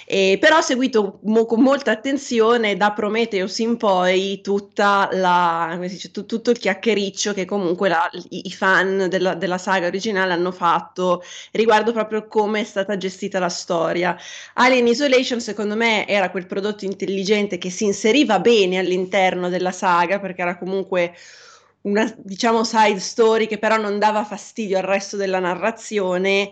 e, però ho seguito mo- con molta attenzione da Prometheus in poi tutta la, dice, tu- tutto il chiacchiericcio che comunque la- i, i fan della, della saga originale hanno fatto riguardo proprio come è stata gestita la storia. Alien Isolation secondo me era quel prodotto intelligente che si inseriva bene all'interno della saga perché era comunque una diciamo side story che però non dava fastidio al resto della narrazione.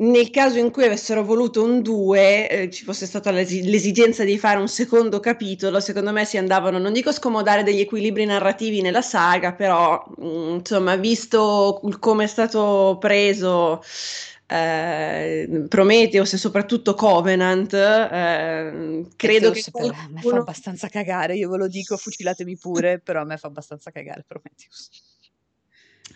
Nel caso in cui avessero voluto un 2, eh, ci fosse stata l'esi- l'esigenza di fare un secondo capitolo, secondo me si andavano, non dico scomodare degli equilibri narrativi nella saga, però mh, insomma, visto come è stato preso eh, Prometheus e soprattutto Covenant, eh, credo che
Prometheus per- a me fa
qualcuno...
abbastanza cagare, io ve lo dico, fucilatemi pure, però a me fa abbastanza cagare Prometheus.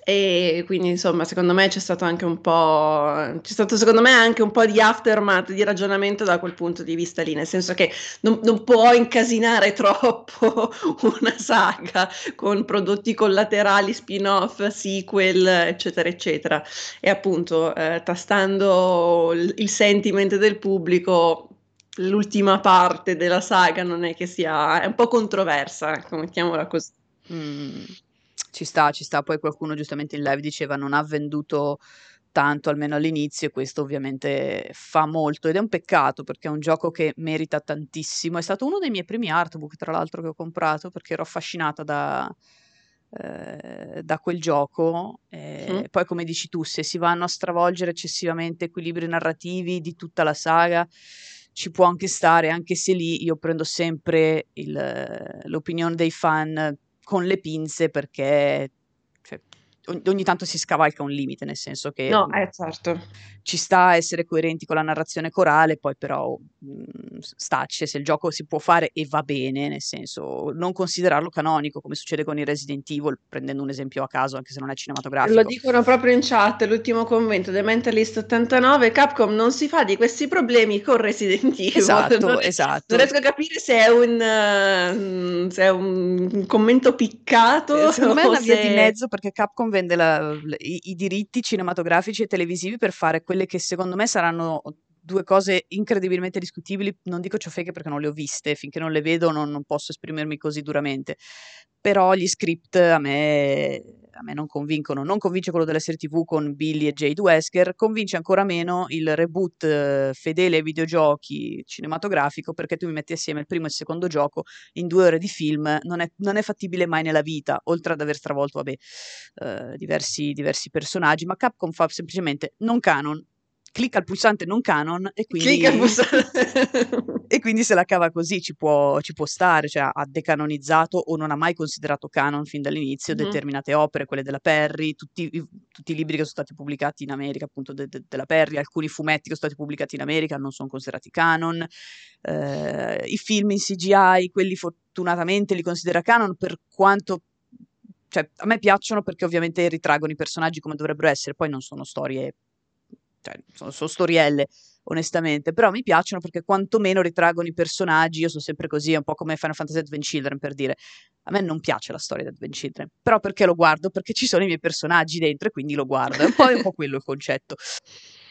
E quindi insomma, secondo me c'è stato anche un po', c'è stato secondo me anche un po' di aftermath, di ragionamento da quel punto di vista lì, nel senso che non, non può incasinare (laughs) troppo una saga con prodotti collaterali, spin-off, sequel, eccetera, eccetera. E appunto, eh, tastando il sentiment del pubblico, l'ultima parte della saga non è che sia, è un po' controversa, ecco, mettiamola così.
Mm, ci sta, ci sta. Poi qualcuno giustamente in live diceva non ha venduto tanto, almeno all'inizio, e questo ovviamente fa molto ed è un peccato perché è un gioco che merita tantissimo. È stato uno dei miei primi artbook, tra l'altro, che ho comprato perché ero affascinata da, eh, da quel gioco. E
Mm.
Poi, come dici tu, se si vanno a stravolgere eccessivamente equilibri narrativi di tutta la saga, ci può anche stare, anche se lì io prendo sempre il- l'opinione dei fan con le pinze perché cioè, ogni, ogni tanto si scavalca un limite, nel senso che
No, eh, certo.
Ci sta a essere coerenti con la narrazione corale, poi però mh, stacce se il gioco si può fare e va bene, nel senso non considerarlo canonico, come succede con i Resident Evil, prendendo un esempio a caso, anche se non è
Lo
cinematografico.
dicono proprio in chat, l'ultimo commento, The Mentalist 89, Capcom non si fa di questi problemi con Resident Evil.
Esatto,
Non,
esatto.
non riesco a capire se è un, eh, se è un commento piccato
Eh, Secondo me è una via di
se...
mezzo perché Capcom vende la- i, i diritti cinematografici e televisivi per fare quelle che secondo me saranno due cose incredibilmente discutibili. Non dico ciofeche perché non le ho viste, finché non le vedo non, non posso esprimermi così duramente. Però gli script a me, a me non convincono. Non convince quello della serie TV con Billy e Jade Wesker, convince ancora meno il reboot eh, fedele ai videogiochi cinematografico perché tu mi metti assieme il primo e il secondo gioco in due ore di film non è, non è fattibile mai nella vita, oltre ad aver stravolto, vabbè, eh, diversi, diversi personaggi, ma Capcom fa semplicemente non canon, clicca il pulsante non canon e quindi,
Clicca il pulsante. (laughs)
e quindi se la cava così ci può, ci può stare, cioè ha decanonizzato o non ha mai considerato canon fin dall'inizio
Mhm.
determinate opere, quelle della Perry, tutti, i- tutti i libri che sono stati pubblicati in America, appunto de- de- della Perry, alcuni fumetti che sono stati pubblicati in America non sono considerati canon, eh, i film in CGI, quelli fortunatamente li considera canon per quanto... Cioè, a me piacciono perché ovviamente ritraggono i personaggi come dovrebbero essere, poi non sono storie cioè, sono, sono storielle onestamente, però mi piacciono perché quantomeno ritraggono i personaggi, io sono sempre così, è un po' come Final Fantasy Advent Children per dire, a me non piace la storia di Advent Children, però perché lo guardo? Perché ci sono i miei personaggi dentro e quindi lo guardo, è un po', è un po quello il concetto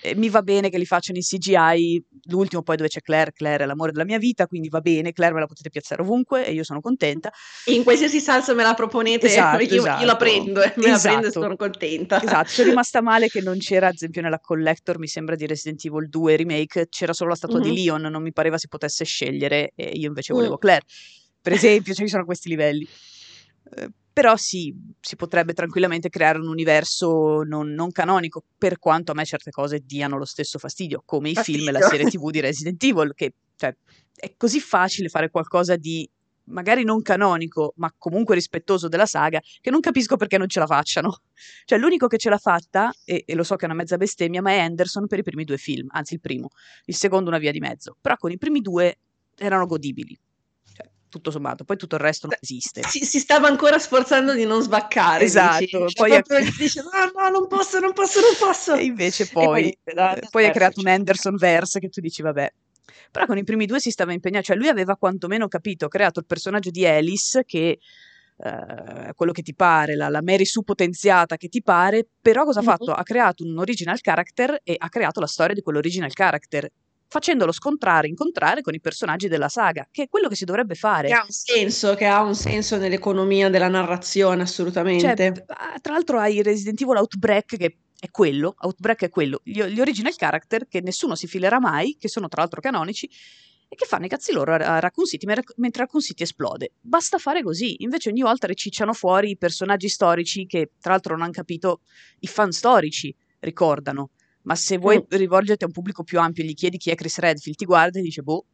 eh, mi va bene che li facciano in CGI, l'ultimo poi dove c'è Claire, Claire è l'amore della mia vita, quindi va bene, Claire me la potete piazzare ovunque e io sono contenta.
In qualsiasi salsa me la proponete, esatto, (laughs) io, esatto. io, la prendo, eh, me esatto. la prendo e esatto. sono contenta.
Esatto, sono rimasta (laughs) male che non c'era, ad esempio nella Collector, mi sembra di Resident Evil 2 Remake, c'era solo la statua mm-hmm. di Leon, non mi pareva si potesse scegliere e io invece volevo mm. Claire. Per esempio, cioè, ci sono questi livelli. Eh, però sì, si potrebbe tranquillamente creare un universo non, non, canonico, per quanto a me certe cose diano lo stesso fastidio, come i fastidio. film e la serie tv di Resident Evil, che cioè, è così facile fare qualcosa di magari non canonico, ma comunque rispettoso della saga, che non capisco perché non ce la facciano. Cioè, l'unico che ce l'ha fatta, e, e, lo so che è una mezza bestemmia, ma è Anderson per i primi due film, anzi il primo, il secondo una via di mezzo. Però con i primi due erano godibili tutto sommato, poi tutto il resto non esiste.
Si, si stava ancora sforzando di non sbaccare.
Esatto, dici.
Cioè, poi è... dice no, no, non posso, non posso, non posso.
E invece poi, (laughs) e poi, poi ha creato un Anderson verse che tu dici vabbè. Però con i primi due si stava impegnando, cioè lui aveva quantomeno capito, creato il personaggio di Alice che Uh, quello che ti pare, la, la Mary Sue potenziata che ti pare, però cosa ha fatto? Ha creato un original character e ha creato la storia di quell'original character facendolo scontrare, incontrare con i personaggi della saga, che è quello che si dovrebbe fare.
Che ha un senso, che ha un senso nell'economia della narrazione, assolutamente.
Cioè, tra l'altro hai Resident Evil Outbreak che è quello, Outbreak è quello, gli, gli original character che nessuno si filerà mai, che sono tra l'altro canonici, e che fanno i cazzi loro a Raccoon City mentre Raccoon City esplode. Basta fare così. Invece ogni volta ricicciano fuori i personaggi storici che tra l'altro non hanno capito i fan storici ricordano ma se vuoi mm. rivolgerti a un pubblico più ampio e gli chiedi chi è Chris Redfield, ti guarda e dice boh.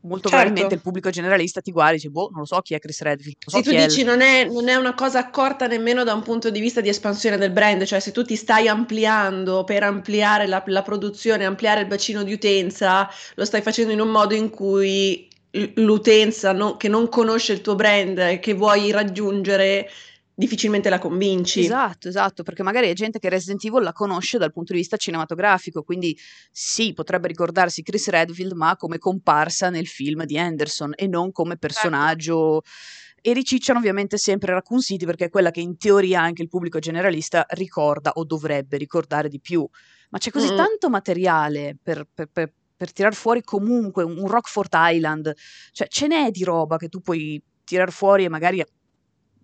Molto certo. probabilmente il pubblico generalista ti guarda e dice boh, non lo so chi è Chris Redfield.
Se tu dici non è, non è, una cosa accorta nemmeno da un punto di vista di espansione del brand, cioè se tu ti stai ampliando per ampliare la, la produzione, ampliare il bacino di utenza, lo stai facendo in un modo in cui l'utenza non, che non conosce il tuo brand, che vuoi raggiungere, difficilmente la convinci.
Esatto, esatto, perché magari è gente che Resident Evil la conosce dal punto di vista cinematografico, quindi sì, potrebbe ricordarsi Chris Redfield, ma come comparsa nel film di Anderson e non come certo. personaggio. Certo. E ricicciano ovviamente sempre Raccoon City perché è quella che in teoria anche il pubblico generalista ricorda o dovrebbe ricordare di più. Ma c'è così mm. tanto materiale per, per, per, per tirar fuori comunque un, un Rockfort Island, cioè ce n'è di roba che tu puoi tirar fuori e magari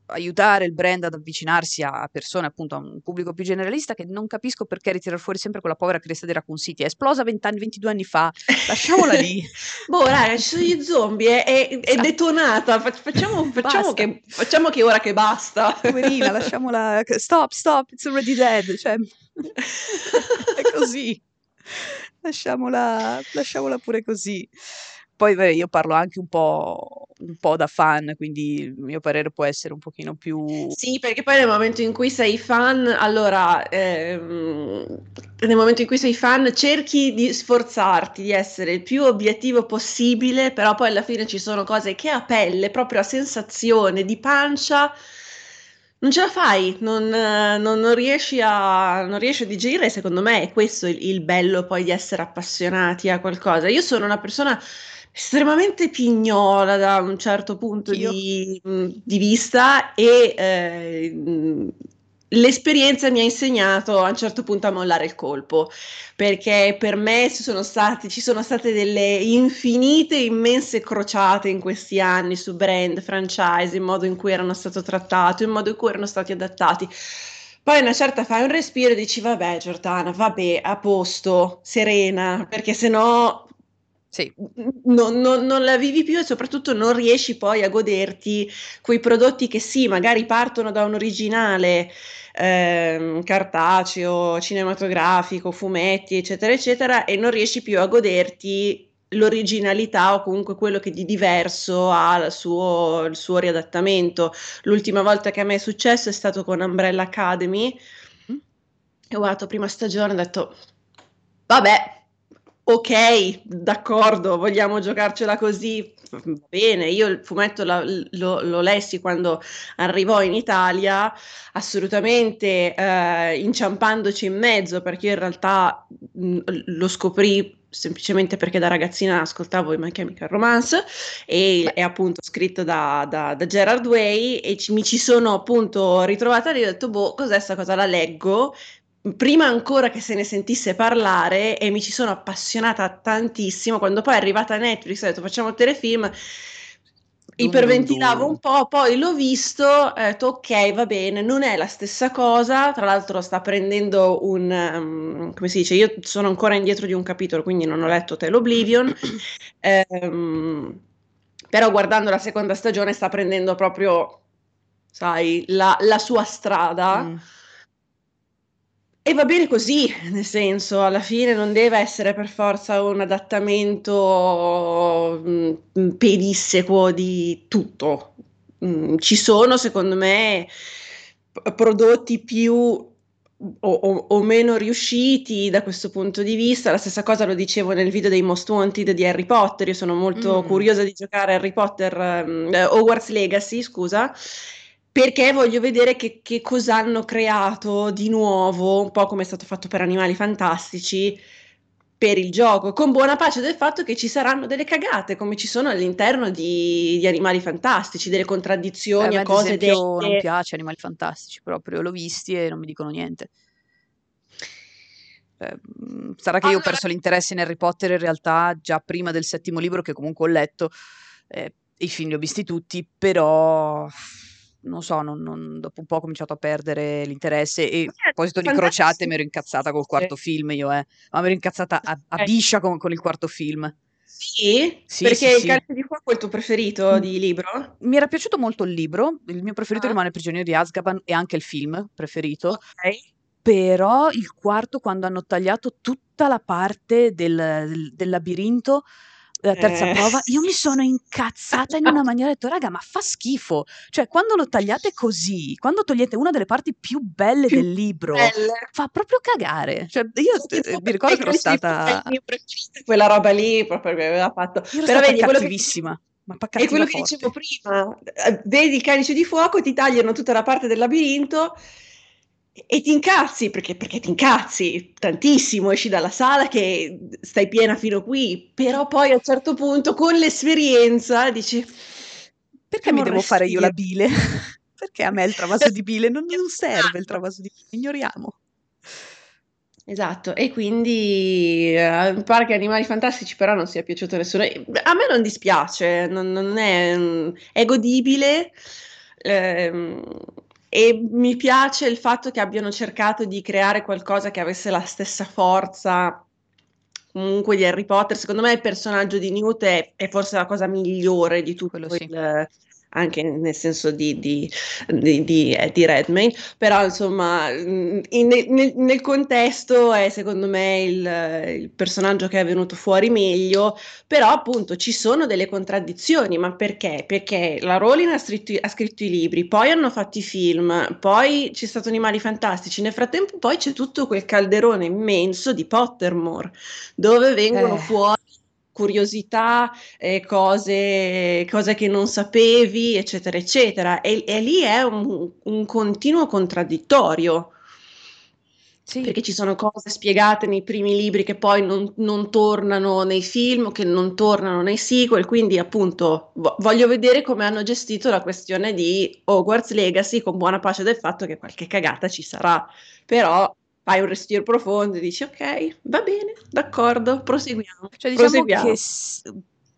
aiutare il brand ad avvicinarsi a persone, appunto a un pubblico più generalista, che non capisco perché ritirare fuori sempre quella povera cresta di Raccoon City. È esplosa 20 anni, 22 anni fa, lasciamola lì. (laughs)
boh, raga, ci sono gli zombie, è, è, è detonata. Facciamo, (laughs) facciamo, che, facciamo che ora che basta.
Poverina, (laughs) lasciamola. Stop, stop, it's already dead. Cioè, è così. Lasciamola, lasciamola pure così. Poi beh, io parlo anche un po', un po' da fan, quindi il mio parere può essere un pochino più...
Sì, perché poi nel momento in cui sei fan, allora, ehm, nel momento in cui sei fan cerchi di sforzarti di essere il più obiettivo possibile, però poi alla fine ci sono cose che a pelle, proprio a sensazione di pancia, non ce la fai, non, non, non, riesci a, non, riesci a, digerire, secondo me è questo il, il bello poi di essere appassionati a qualcosa. Io sono una persona estremamente pignola da un certo punto di, di, vista e eh, l'esperienza mi ha insegnato a un certo punto a mollare il colpo perché per me ci sono, stati, ci sono state delle infinite immense crociate in questi anni su brand, franchise, il modo in cui erano stati trattati, il modo in cui erano stati adattati. Poi una certa fai un respiro e dici vabbè Giordana, vabbè, a posto, serena, perché sennò
sì.
Non, non, non, la vivi più e soprattutto non riesci poi a goderti quei prodotti che sì, magari partono da un originale ehm, cartaceo, cinematografico, fumetti, eccetera, eccetera, e non riesci più a goderti l'originalità o comunque quello che di diverso ha il suo, il suo riadattamento. L'ultima volta che a me è successo è stato con Umbrella Academy. Mm. Ho guardato prima stagione e ho detto, vabbè, ok, d'accordo, vogliamo giocarcela così, bene, io il fumetto la, lo, lo, lessi quando arrivò in Italia, assolutamente eh, inciampandoci in mezzo, perché io in realtà mh, lo scoprì semplicemente perché da ragazzina ascoltavo i My Chemical Romance e è appunto scritto da, da, da Gerard Way e ci, mi ci sono appunto ritrovata lì e ho detto boh cos'è sta cosa? La leggo prima ancora che se ne sentisse parlare e mi ci sono appassionata tantissimo quando poi è arrivata Netflix ho detto facciamo il telefilm. Iperventilavo un po', poi l'ho visto, ho detto ok, va bene, non è la stessa cosa, tra l'altro sta prendendo un, um, come si dice, io sono ancora indietro di un capitolo, quindi non ho letto Tale Oblivion, um, (coughs) però guardando la seconda stagione sta prendendo proprio, sai, la, la sua strada. Mm e va bene così, nel senso, alla fine non deve essere per forza un adattamento mh, mm, pedissequo di tutto. Mh, mm, ci sono, secondo me, prodotti più o, o, o, meno riusciti da questo punto di vista. La stessa cosa lo dicevo nel video dei Most Wanted di Harry Potter. Io sono molto mm. curiosa di giocare Harry Potter, um, Hogwarts Legacy, scusa perché voglio vedere che, che cosa hanno creato di nuovo, un po' come è stato fatto per Animali Fantastici, per il gioco, con buona pace del fatto che ci saranno delle cagate, come ci sono all'interno di, di Animali Fantastici, delle contraddizioni,
eh,
cose
dette. non piace Animali Fantastici proprio, l'ho visti e non mi dicono niente. Eh, sarà che allora... io ho perso l'interesse in Harry Potter in realtà già prima del settimo libro che comunque ho letto, eh, i film li ho visti tutti, però non so, non, non, dopo un po' ho cominciato a perdere l'interesse e a proposito di crociate mi ero incazzata col quarto film io, eh. ma mi ero incazzata a, a biscia con, con, il quarto film.
Sì? sì Perché sì, il Calice di Fuoco è il tuo preferito di libro?
Mi era piaciuto molto il libro, il mio preferito ah. rimane Prigioniero di Azkaban e anche il film preferito.
Ok.
Però il quarto, quando hanno tagliato tutta la parte del, del, del labirinto, la terza eh. prova, io mi (laughs) sono incazzata in una maniera, ho detto, raga, ma fa schifo. Cioè, quando lo tagliate così, quando togliete una delle parti più belle più del libro, belle. fa proprio cagare. Cioè, io eh, mi ricordo che ero stata... (laughs)
Quella roba lì, proprio che aveva fatto.
Io Però vedi, cattivissima. Che... Ma
è quello che dicevo prima, eh, vedi il calice di fuoco, ti tagliano tutta la parte del labirinto e ti incazzi perché, perché, ti incazzi tantissimo, esci dalla sala che stai piena fino qui, però poi a un certo punto con l'esperienza dici
perché mi devo fare io la bile? (laughs) perché a me il travaso di bile non, non serve il travaso di bile, ignoriamo.
Esatto, e quindi eh, pare che Animali Fantastici però non sia piaciuto a nessuno. A me non dispiace, non, non è, è godibile. Ehm, e mi piace il fatto che abbiano cercato di creare qualcosa che avesse la stessa forza comunque di Harry Potter. Secondo me il personaggio di Newt è, è forse la cosa migliore di tutto
sì.
il, anche nel senso di, di, di, di, eh, di Redmayne, però insomma mm, in, nel, nel, contesto è secondo me il, il, personaggio che è venuto fuori meglio, però appunto ci sono delle contraddizioni, ma perché? Perché la Rowling ha scritto, ha scritto i libri, poi hanno fatto i film, poi c'è stato Animali Fantastici, nel frattempo poi c'è tutto quel calderone immenso di Pottermore, dove vengono eh. fuori curiosità, eh, cose, cose, che non sapevi, eccetera, eccetera. E, e lì è un, un continuo contraddittorio. Sì. Perché ci sono cose spiegate nei primi libri che poi non, non, tornano nei film, che non tornano nei sequel, quindi appunto vo- voglio vedere come hanno gestito la questione di Hogwarts Legacy con buona pace del fatto che qualche cagata ci sarà, però fai un respiro profondo e dici ok, va bene, d'accordo, proseguiamo.
Cioè diciamo proseguiamo. che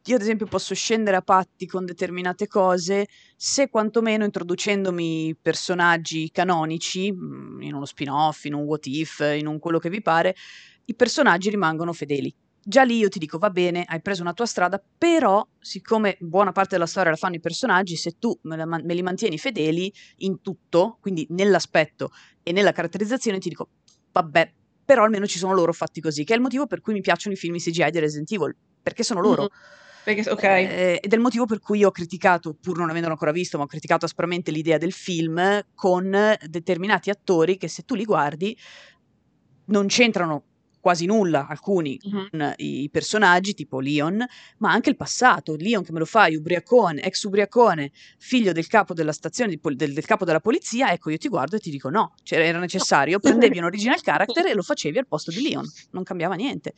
io ad esempio posso scendere a patti con determinate cose se quantomeno introducendomi personaggi canonici, mm, in uno spin-off, in un what if, in un quello che vi pare, i personaggi rimangono fedeli. Già lì io ti dico va bene, hai preso una tua strada, però siccome buona parte della storia la fanno i personaggi, se tu me, la, me li mantieni fedeli in tutto, quindi nell'aspetto e nella caratterizzazione, ti dico vabbè, però almeno ci sono loro fatti così, che è il motivo per cui mi piacciono i film CGI di Resident Evil, perché sono loro. Mm-hmm.
Perché, okay.
eh, ed è il motivo per cui ho criticato, pur non avendolo ancora visto, ma ho criticato aspramente l'idea del film con determinati attori che se tu li guardi non c'entrano quasi nulla alcuni con i personaggi tipo Leon, ma anche il passato. Leon che me lo fai ubriacone, ex ubriacone, figlio del capo della stazione pol- del, del capo della polizia, ecco io ti guardo e ti dico no, cioè, era necessario, prendevi un original (laughs) character e lo facevi al posto di Leon, non cambiava niente.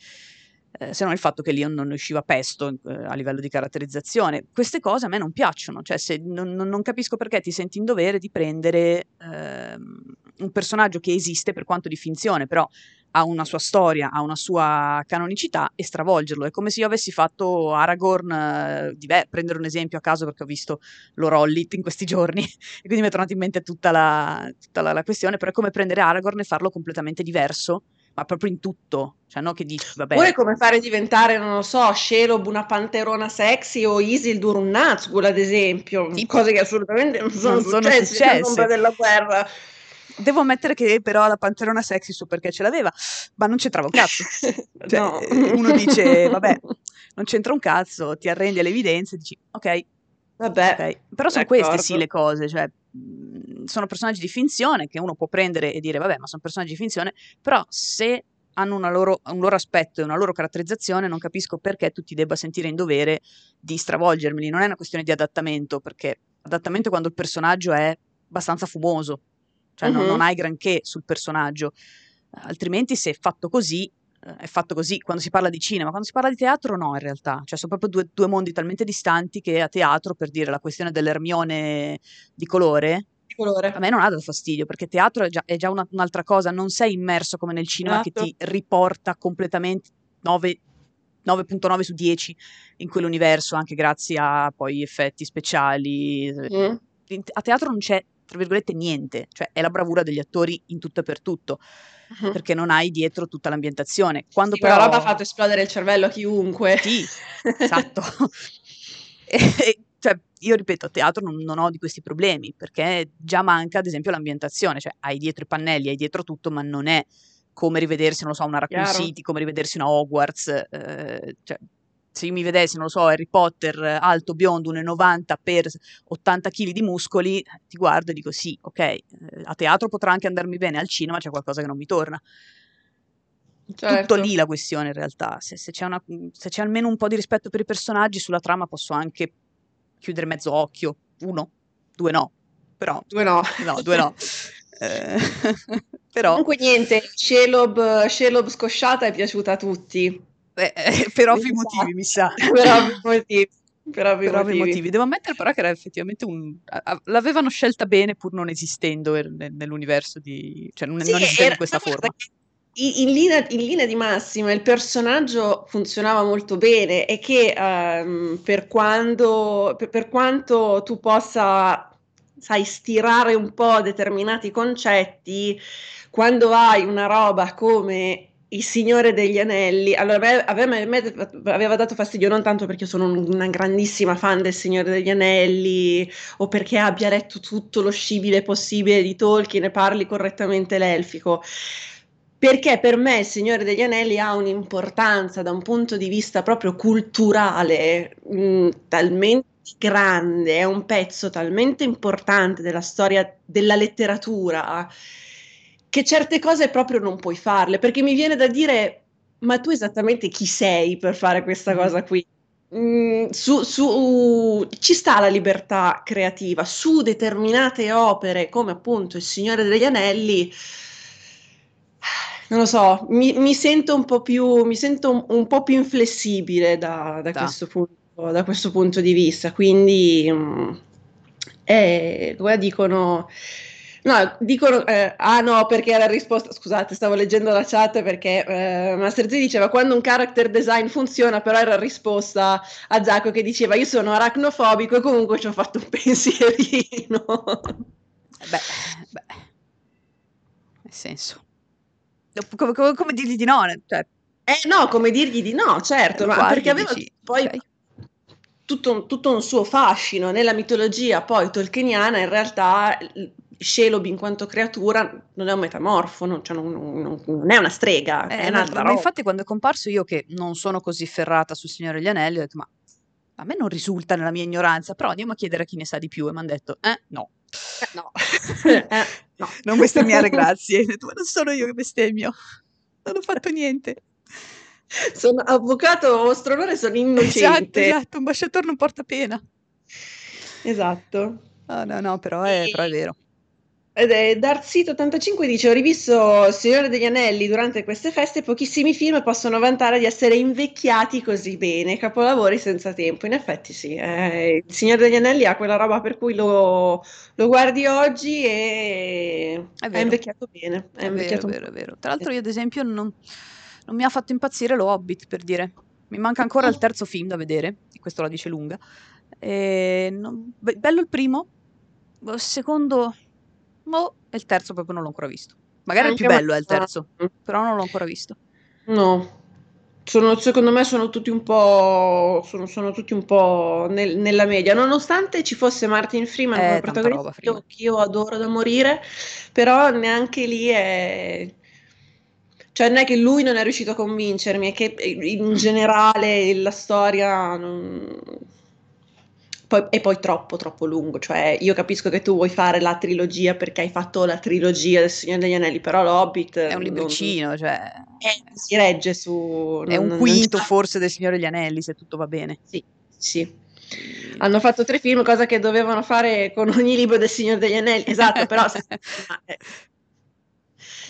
Eh, se non il fatto che Leon non ne usciva pesto eh, a livello di caratterizzazione. Queste cose a me non piacciono, cioè se non, non- capisco perché ti senti in dovere di prendere ehm, un personaggio che esiste per quanto di finzione, però ha una sua storia, ha una sua canonicità e stravolgerlo. È come se io avessi fatto Aragorn, eh, diver- prendere un esempio a caso perché ho visto lo Rollit in questi giorni (laughs) e quindi mi è tornata in mente tutta la, tutta la- la questione, però è come prendere Aragorn e farlo completamente diverso, ma proprio in tutto, cioè no che dici, vabbè,
Oppure come fare diventare, non lo so, Shelob una panterona sexy o Isildur un Nazgûl, ad esempio,
Sì.
cose che assolutamente non sono,
Non sono
successe
successe.
nell'ombra della guerra.
Devo ammettere che però la panterona sexy so perché ce l'aveva, ma non c'entrava un cazzo. (laughs) Cioè,
No.
eh, uno dice, vabbè, (laughs) non c'entra un cazzo, ti arrendi alle evidenze, dici, ok,
Vabbè,
ok. Però sono
d'accordo.
queste sì le cose, cioè, sono personaggi di finzione che uno può prendere e dire, vabbè, ma sono personaggi di finzione, però se hanno una loro- un loro aspetto e una loro caratterizzazione, non capisco perché tu ti debba sentire in dovere di stravolgermeli. Non è una questione di adattamento, perché adattamento è quando il personaggio è abbastanza fumoso, cioè non,
Mhm.
non hai granché sul personaggio. Altrimenti, se è fatto così, è fatto così. Quando si parla di cinema, quando si parla di teatro, no, in realtà. Cioè, sono proprio due, due mondi talmente distanti che a teatro, per dire la questione dell'Ermione di colore,
di colore.
a me non ha dato fastidio, perché teatro è già, è già una- un'altra cosa, non sei immerso come nel cinema che
Esatto.
ti riporta completamente 9 9.9 su 10 in quell'universo, anche grazie a poi effetti speciali.
Mm.
A teatro non c'è, tra virgolette, niente, cioè è la bravura degli attori in tutto e per tutto,
Mhm.
perché non hai dietro tutta l'ambientazione. Quando
Sì,
però...
roba ha fatto esplodere il cervello a chiunque.
Sì, esatto. (laughs) E- cioè, io ripeto, a teatro non, non ho di questi problemi, perché già manca, ad esempio, l'ambientazione, cioè hai dietro i pannelli, hai dietro tutto, ma non è come rivedersi, non lo so, una Raccoon. City, come rivedersi una Hogwarts, eh, cioè, se io mi vedessi, non lo so, Harry Potter alto, biondo, 1,90 per 80 kg di muscoli, ti guardo e dico sì, ok, eh, a teatro potrà anche andarmi bene, al cinema c'è qualcosa che non mi torna.
Certo.
Tutto lì la questione in realtà, se, se c'è una- se c'è almeno un po' di rispetto per i personaggi, sulla trama posso anche chiudere mezzo occhio, uno, due no, però
Due no.
no, due no. (laughs) Eh, (laughs) però,
Comunque niente, Shelob, Shelob scosciata è piaciuta a tutti.
Eh, (laughs) eh, per ovvi motivi, mi sa. (laughs)
per ovvi motivi. Per ovvi
Per
motivi.
motivi. Devo ammettere però che era effettivamente un... l'avevano scelta bene pur non esistendo er- nel- nell'universo di... cioè non,
Sì,
non esistendo
era-
in questa forma.
In, in linea, in linea di massima il personaggio funzionava molto bene e che ehm, per, quando, per, per quanto tu possa, sai, stirare un po' determinati concetti, quando hai una roba come il Signore degli Anelli, allora a me, aveva dato fastidio non tanto perché sono un- una grandissima fan del Signore degli Anelli o perché abbia letto tutto lo scibile possibile di Tolkien e parli correttamente l'elfico, perché per me il Signore degli Anelli ha un'importanza da un punto di vista proprio culturale mh, talmente grande, è un pezzo talmente importante della storia della letteratura che certe cose proprio non puoi farle, perché mi viene da dire, ma tu esattamente chi sei per fare questa cosa qui? Mm, su, su- ci sta la libertà creativa, su determinate opere come appunto Il Signore degli Anelli, (sighs) non lo so, mi, mi sento un po' più, mi sento un, un po' più inflessibile da, da
Da.
questo punto, da questo punto di vista, quindi mm, eh, come dicono... No, dicono, eh, ah no, perché era risposta, scusate, stavo leggendo la chat perché eh, Master Z diceva quando un character design funziona, però era risposta a Zacco che diceva io sono aracnofobico e comunque ci ho fatto un (laughs) pensierino.
Beh, beh, nel senso... Come, come- come dirgli di no? Cioè,
Eh no, come dirgli di no, certo, ma perché aveva
dici,
poi
ok.
tutto, un- tutto un suo fascino nella mitologia poi tolkieniana, in realtà Shelob in quanto creatura non è un metamorfo, non, cioè non- non- non è una strega,
Eh,
è un'altra roba.
infatti quando è comparso io che non sono così ferrata sul Signore degli Anelli, ho detto ma a me non risulta nella mia ignoranza, però andiamo a chiedere a chi ne sa di più e mi hanno detto eh no,
Eh, no. (laughs) Eh, no.
non bestemmiare (laughs) grazie, detto, ma non sono io che bestemmio. non ho fatto niente.
Sono avvocato vostro onore, sono innocente.
Esatto, esatto, un ambasciatore non porta pena.
Esatto.
Oh, no, no, però è,
E-
però è vero.
Ed è Darksito85 dice: Ho rivisto Signore degli Anelli durante queste feste. Pochissimi film possono vantare di essere invecchiati così bene. Capolavori senza tempo. In effetti, sì. eh, il Signore degli Anelli ha quella roba per cui lo, lo guardi oggi e
È
è
vero.
invecchiato bene. È
È vero,
invecchiato
vero, è vero. Tra l'altro io ad esempio non, non mi ha fatto impazzire lo Hobbit, per dire. Mi manca ancora il terzo film da vedere, e questo la dice lunga. Non- be- bello il primo, il secondo, boh, e il terzo proprio non l'ho ancora visto. Magari è il più
Anche
bello è il terzo, però non l'ho ancora visto.
No, sono- secondo me sono tutti un po', sono, sono tutti un po' nel- nella media, nonostante ci fosse Martin Freeman
Eh,
come protagonista,
roba,
che io,
Freeman.
che io adoro da morire, però neanche lì è... Cioè non è che lui non è riuscito a convincermi, è che in generale la storia non- poi- è poi troppo, troppo lungo. Cioè, io capisco che tu vuoi fare la trilogia perché hai fatto la trilogia del Signore degli Anelli, però l'Hobbit
È un
non-
libricino, cioè
eh, si regge su...
è
non-
un quinto forse del Signore degli Anelli, se tutto va bene.
Sì, sì. Hanno fatto tre film, cosa che dovevano fare con ogni libro del Signore degli Anelli. Esatto, però (laughs)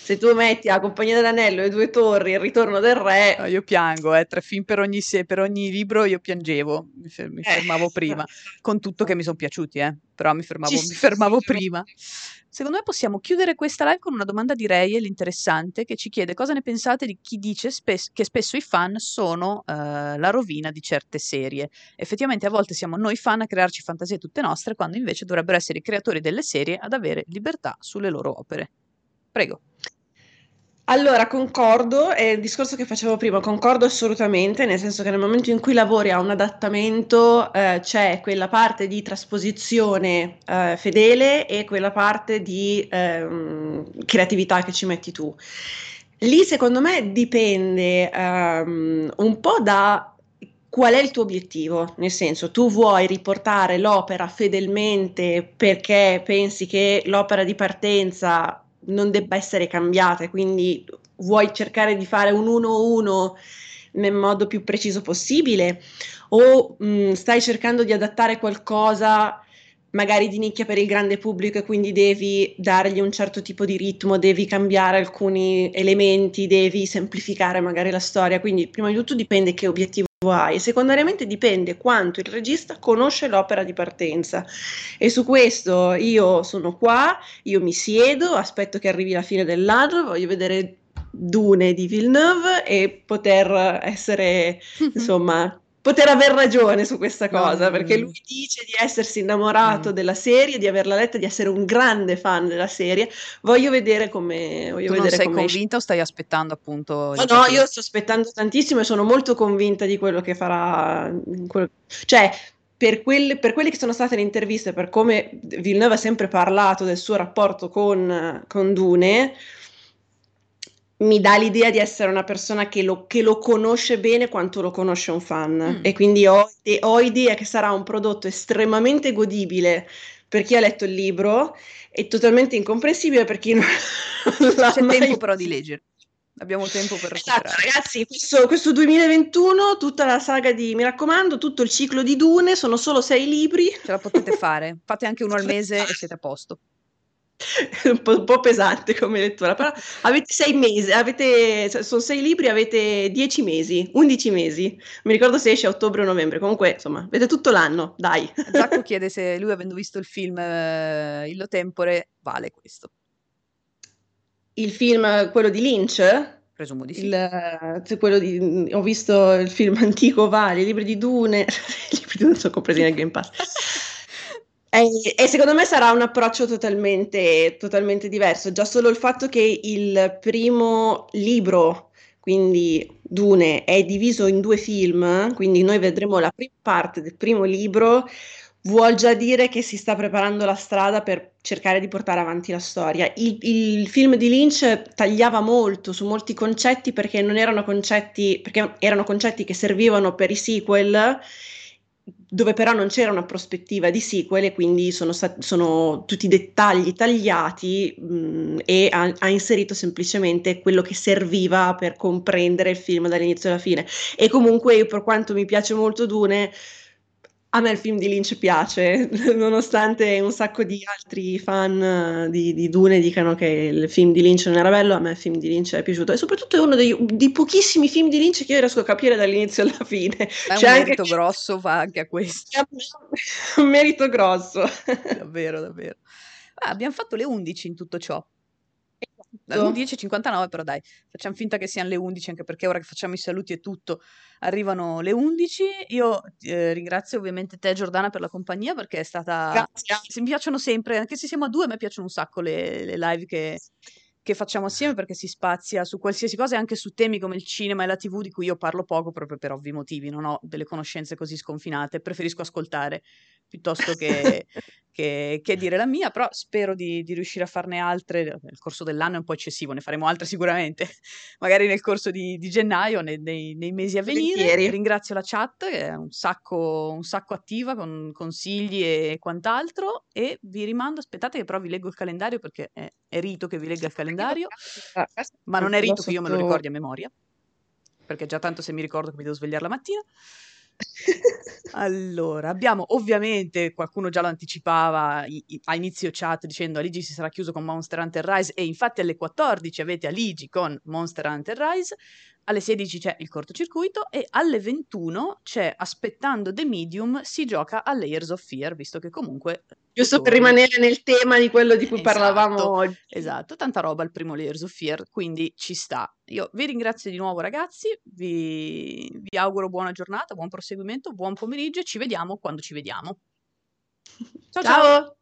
se, eh, tu metti a Compagnia dell'Anello e Due Torri, Il Ritorno del Re...
No, io piango, eh, tre film per ogni, se- per ogni libro io piangevo, mi, fer- mi
eh,
fermavo prima, con tutto che mi sono piaciuti, eh, però mi fermavo, mi fermavo prima. Secondo me possiamo chiudere questa live con una domanda di Rayel interessante che ci chiede cosa ne pensate di chi dice spes- che spesso i fan sono eh, la rovina di certe serie. Effettivamente a volte siamo noi fan a crearci fantasie tutte nostre, quando invece dovrebbero essere i creatori delle serie ad avere libertà sulle loro opere. Prego.
Allora, concordo, è il discorso che facevo prima, concordo assolutamente, nel senso che nel momento in cui lavori a un adattamento eh, c'è quella parte di trasposizione eh, fedele e quella parte di ehm, creatività che ci metti tu. Lì secondo me dipende ehm, un po' da qual è il tuo obiettivo, nel senso tu vuoi riportare l'opera fedelmente perché pensi che l'opera di partenza non debba essere cambiata quindi vuoi cercare di fare un 1-1 nel modo più preciso possibile? O mh, stai cercando di adattare qualcosa magari di nicchia per il grande pubblico e quindi devi dargli un certo tipo di ritmo, devi cambiare alcuni elementi, devi semplificare magari la storia, quindi prima di tutto dipende che obiettivo hai secondariamente dipende quanto il regista conosce l'opera di partenza. E su questo io sono qua, io mi siedo, aspetto che arrivi la fine dell'anno, voglio vedere Dune di Villeneuve e poter essere (laughs) insomma poter aver ragione su questa cosa, perché lui dice di essersi innamorato
Mm.
della serie, di averla letta, di essere un grande fan della serie. Voglio vedere come voglio
Tu non sei convinta o stai aspettando appunto?
No, no, io sto aspettando tantissimo e sono molto convinta di quello che farà. quello- Cioè, per, quelle- per quelle che sono state le interviste, per come Villeneuve ha sempre parlato del suo rapporto con, con Dune, mi dà l'idea di essere una persona che lo, che lo conosce bene quanto lo conosce un fan.
Mm.
E quindi ho, ho idea che sarà un prodotto estremamente godibile per chi ha letto il libro e totalmente incomprensibile per chi non l'ha
C'è
mai
tempo però di leggere. Abbiamo tempo per
Esatto,
recuperare.
ragazzi, questo, questo 2021, tutta la saga di, mi raccomando, tutto il ciclo di Dune, sono solo sei libri,
Ce la potete fare. Fate anche uno al mese e siete a posto. (laughs)
un po', un po' pesante come lettura, però avete sei mesi, avete, cioè, sono sei libri, avete dieci mesi, undici mesi, mi ricordo se esce a ottobre o novembre, comunque insomma, avete tutto l'anno, dai. (laughs)
Zacco (laughs) chiede se lui, avendo visto il film eh, Illo Tempore, vale questo.
Il film, quello di Lynch,
Presumo di sì.
il, quello di, ho visto il film antico, vari, i libri di Dune, i libri di Dune sono compresi nel Game Pass. E, e secondo me sarà un approccio totalmente, totalmente diverso. Già solo il fatto che il primo libro, quindi Dune, è diviso in due film, quindi noi vedremo la prima parte del primo libro, vuol già dire che si sta preparando la strada per cercare di portare avanti la storia. Il, il film di Lynch tagliava molto su molti concetti perché non erano concetti, perché erano concetti che servivano per i sequel dove però non c'era una prospettiva di sequel e quindi sono, stati, sono tutti dettagli tagliati mh, e ha, ha, inserito semplicemente quello che serviva per comprendere il film dall'inizio alla fine. E comunque io per quanto mi piace molto Dune, a me il film di Lynch piace, (laughs) nonostante un sacco di altri fan eh, di, di, Dune dicano che il film di Lynch non era bello, a me il film di Lynch è piaciuto e soprattutto è uno dei, dei pochissimi film di Lynch che io riesco a capire dall'inizio alla fine.
Ma C'è un merito anche... grosso va anche a questo. (laughs)
un merito grosso.
davvero, davvero. Ah, abbiamo fatto le 11 in tutto ciò. Alle 10.59 però dai, facciamo finta che siano le 11 anche perché ora che facciamo i saluti e tutto arrivano le 11. Io eh, ringrazio ovviamente te Giordana per la compagnia perché è stata... Grazie. Mi piacciono sempre, anche se siamo a due, a me piacciono un sacco le, le live che, che facciamo assieme perché si spazia su qualsiasi cosa e anche su temi come il cinema e la tv di cui io parlo poco proprio per ovvi motivi, non ho delle conoscenze così sconfinate, preferisco ascoltare piuttosto che, (laughs) che, che, dire la mia, però spero di, di, riuscire a farne altre nel corso dell'anno, è un po' eccessivo, ne faremo altre sicuramente, (laughs) magari nel corso di, di gennaio, nei, nei, nei, mesi a venire. Volentieri. Ringrazio la chat, che è un sacco, un sacco attiva con consigli e quant'altro, e vi rimando, aspettate che però vi leggo il calendario perché è, è rito che vi legga il calendario, ma non è rito che io me lo ricordi a memoria, perché già tanto se mi ricordo che mi devo svegliare la mattina. (laughs) Allora, abbiamo ovviamente, qualcuno già lo anticipava a inizio chat dicendo Aligi si sarà chiuso con Monster Hunter Rise e infatti alle 14 avete Aligi con Monster Hunter Rise, alle 16 c'è il cortocircuito e alle 21 c'è Aspettando The Medium si gioca a Layers of Fear, visto che comunque...
Giusto per rimanere nel tema di quello di cui esatto, parlavamo oggi.
Esatto, tanta roba il primo Layers of Fear, quindi ci sta. Io vi ringrazio di nuovo ragazzi, vi, vi auguro buona giornata, buon proseguimento, buon pomeriggio e ci vediamo quando ci vediamo.
ciao! ciao. ciao.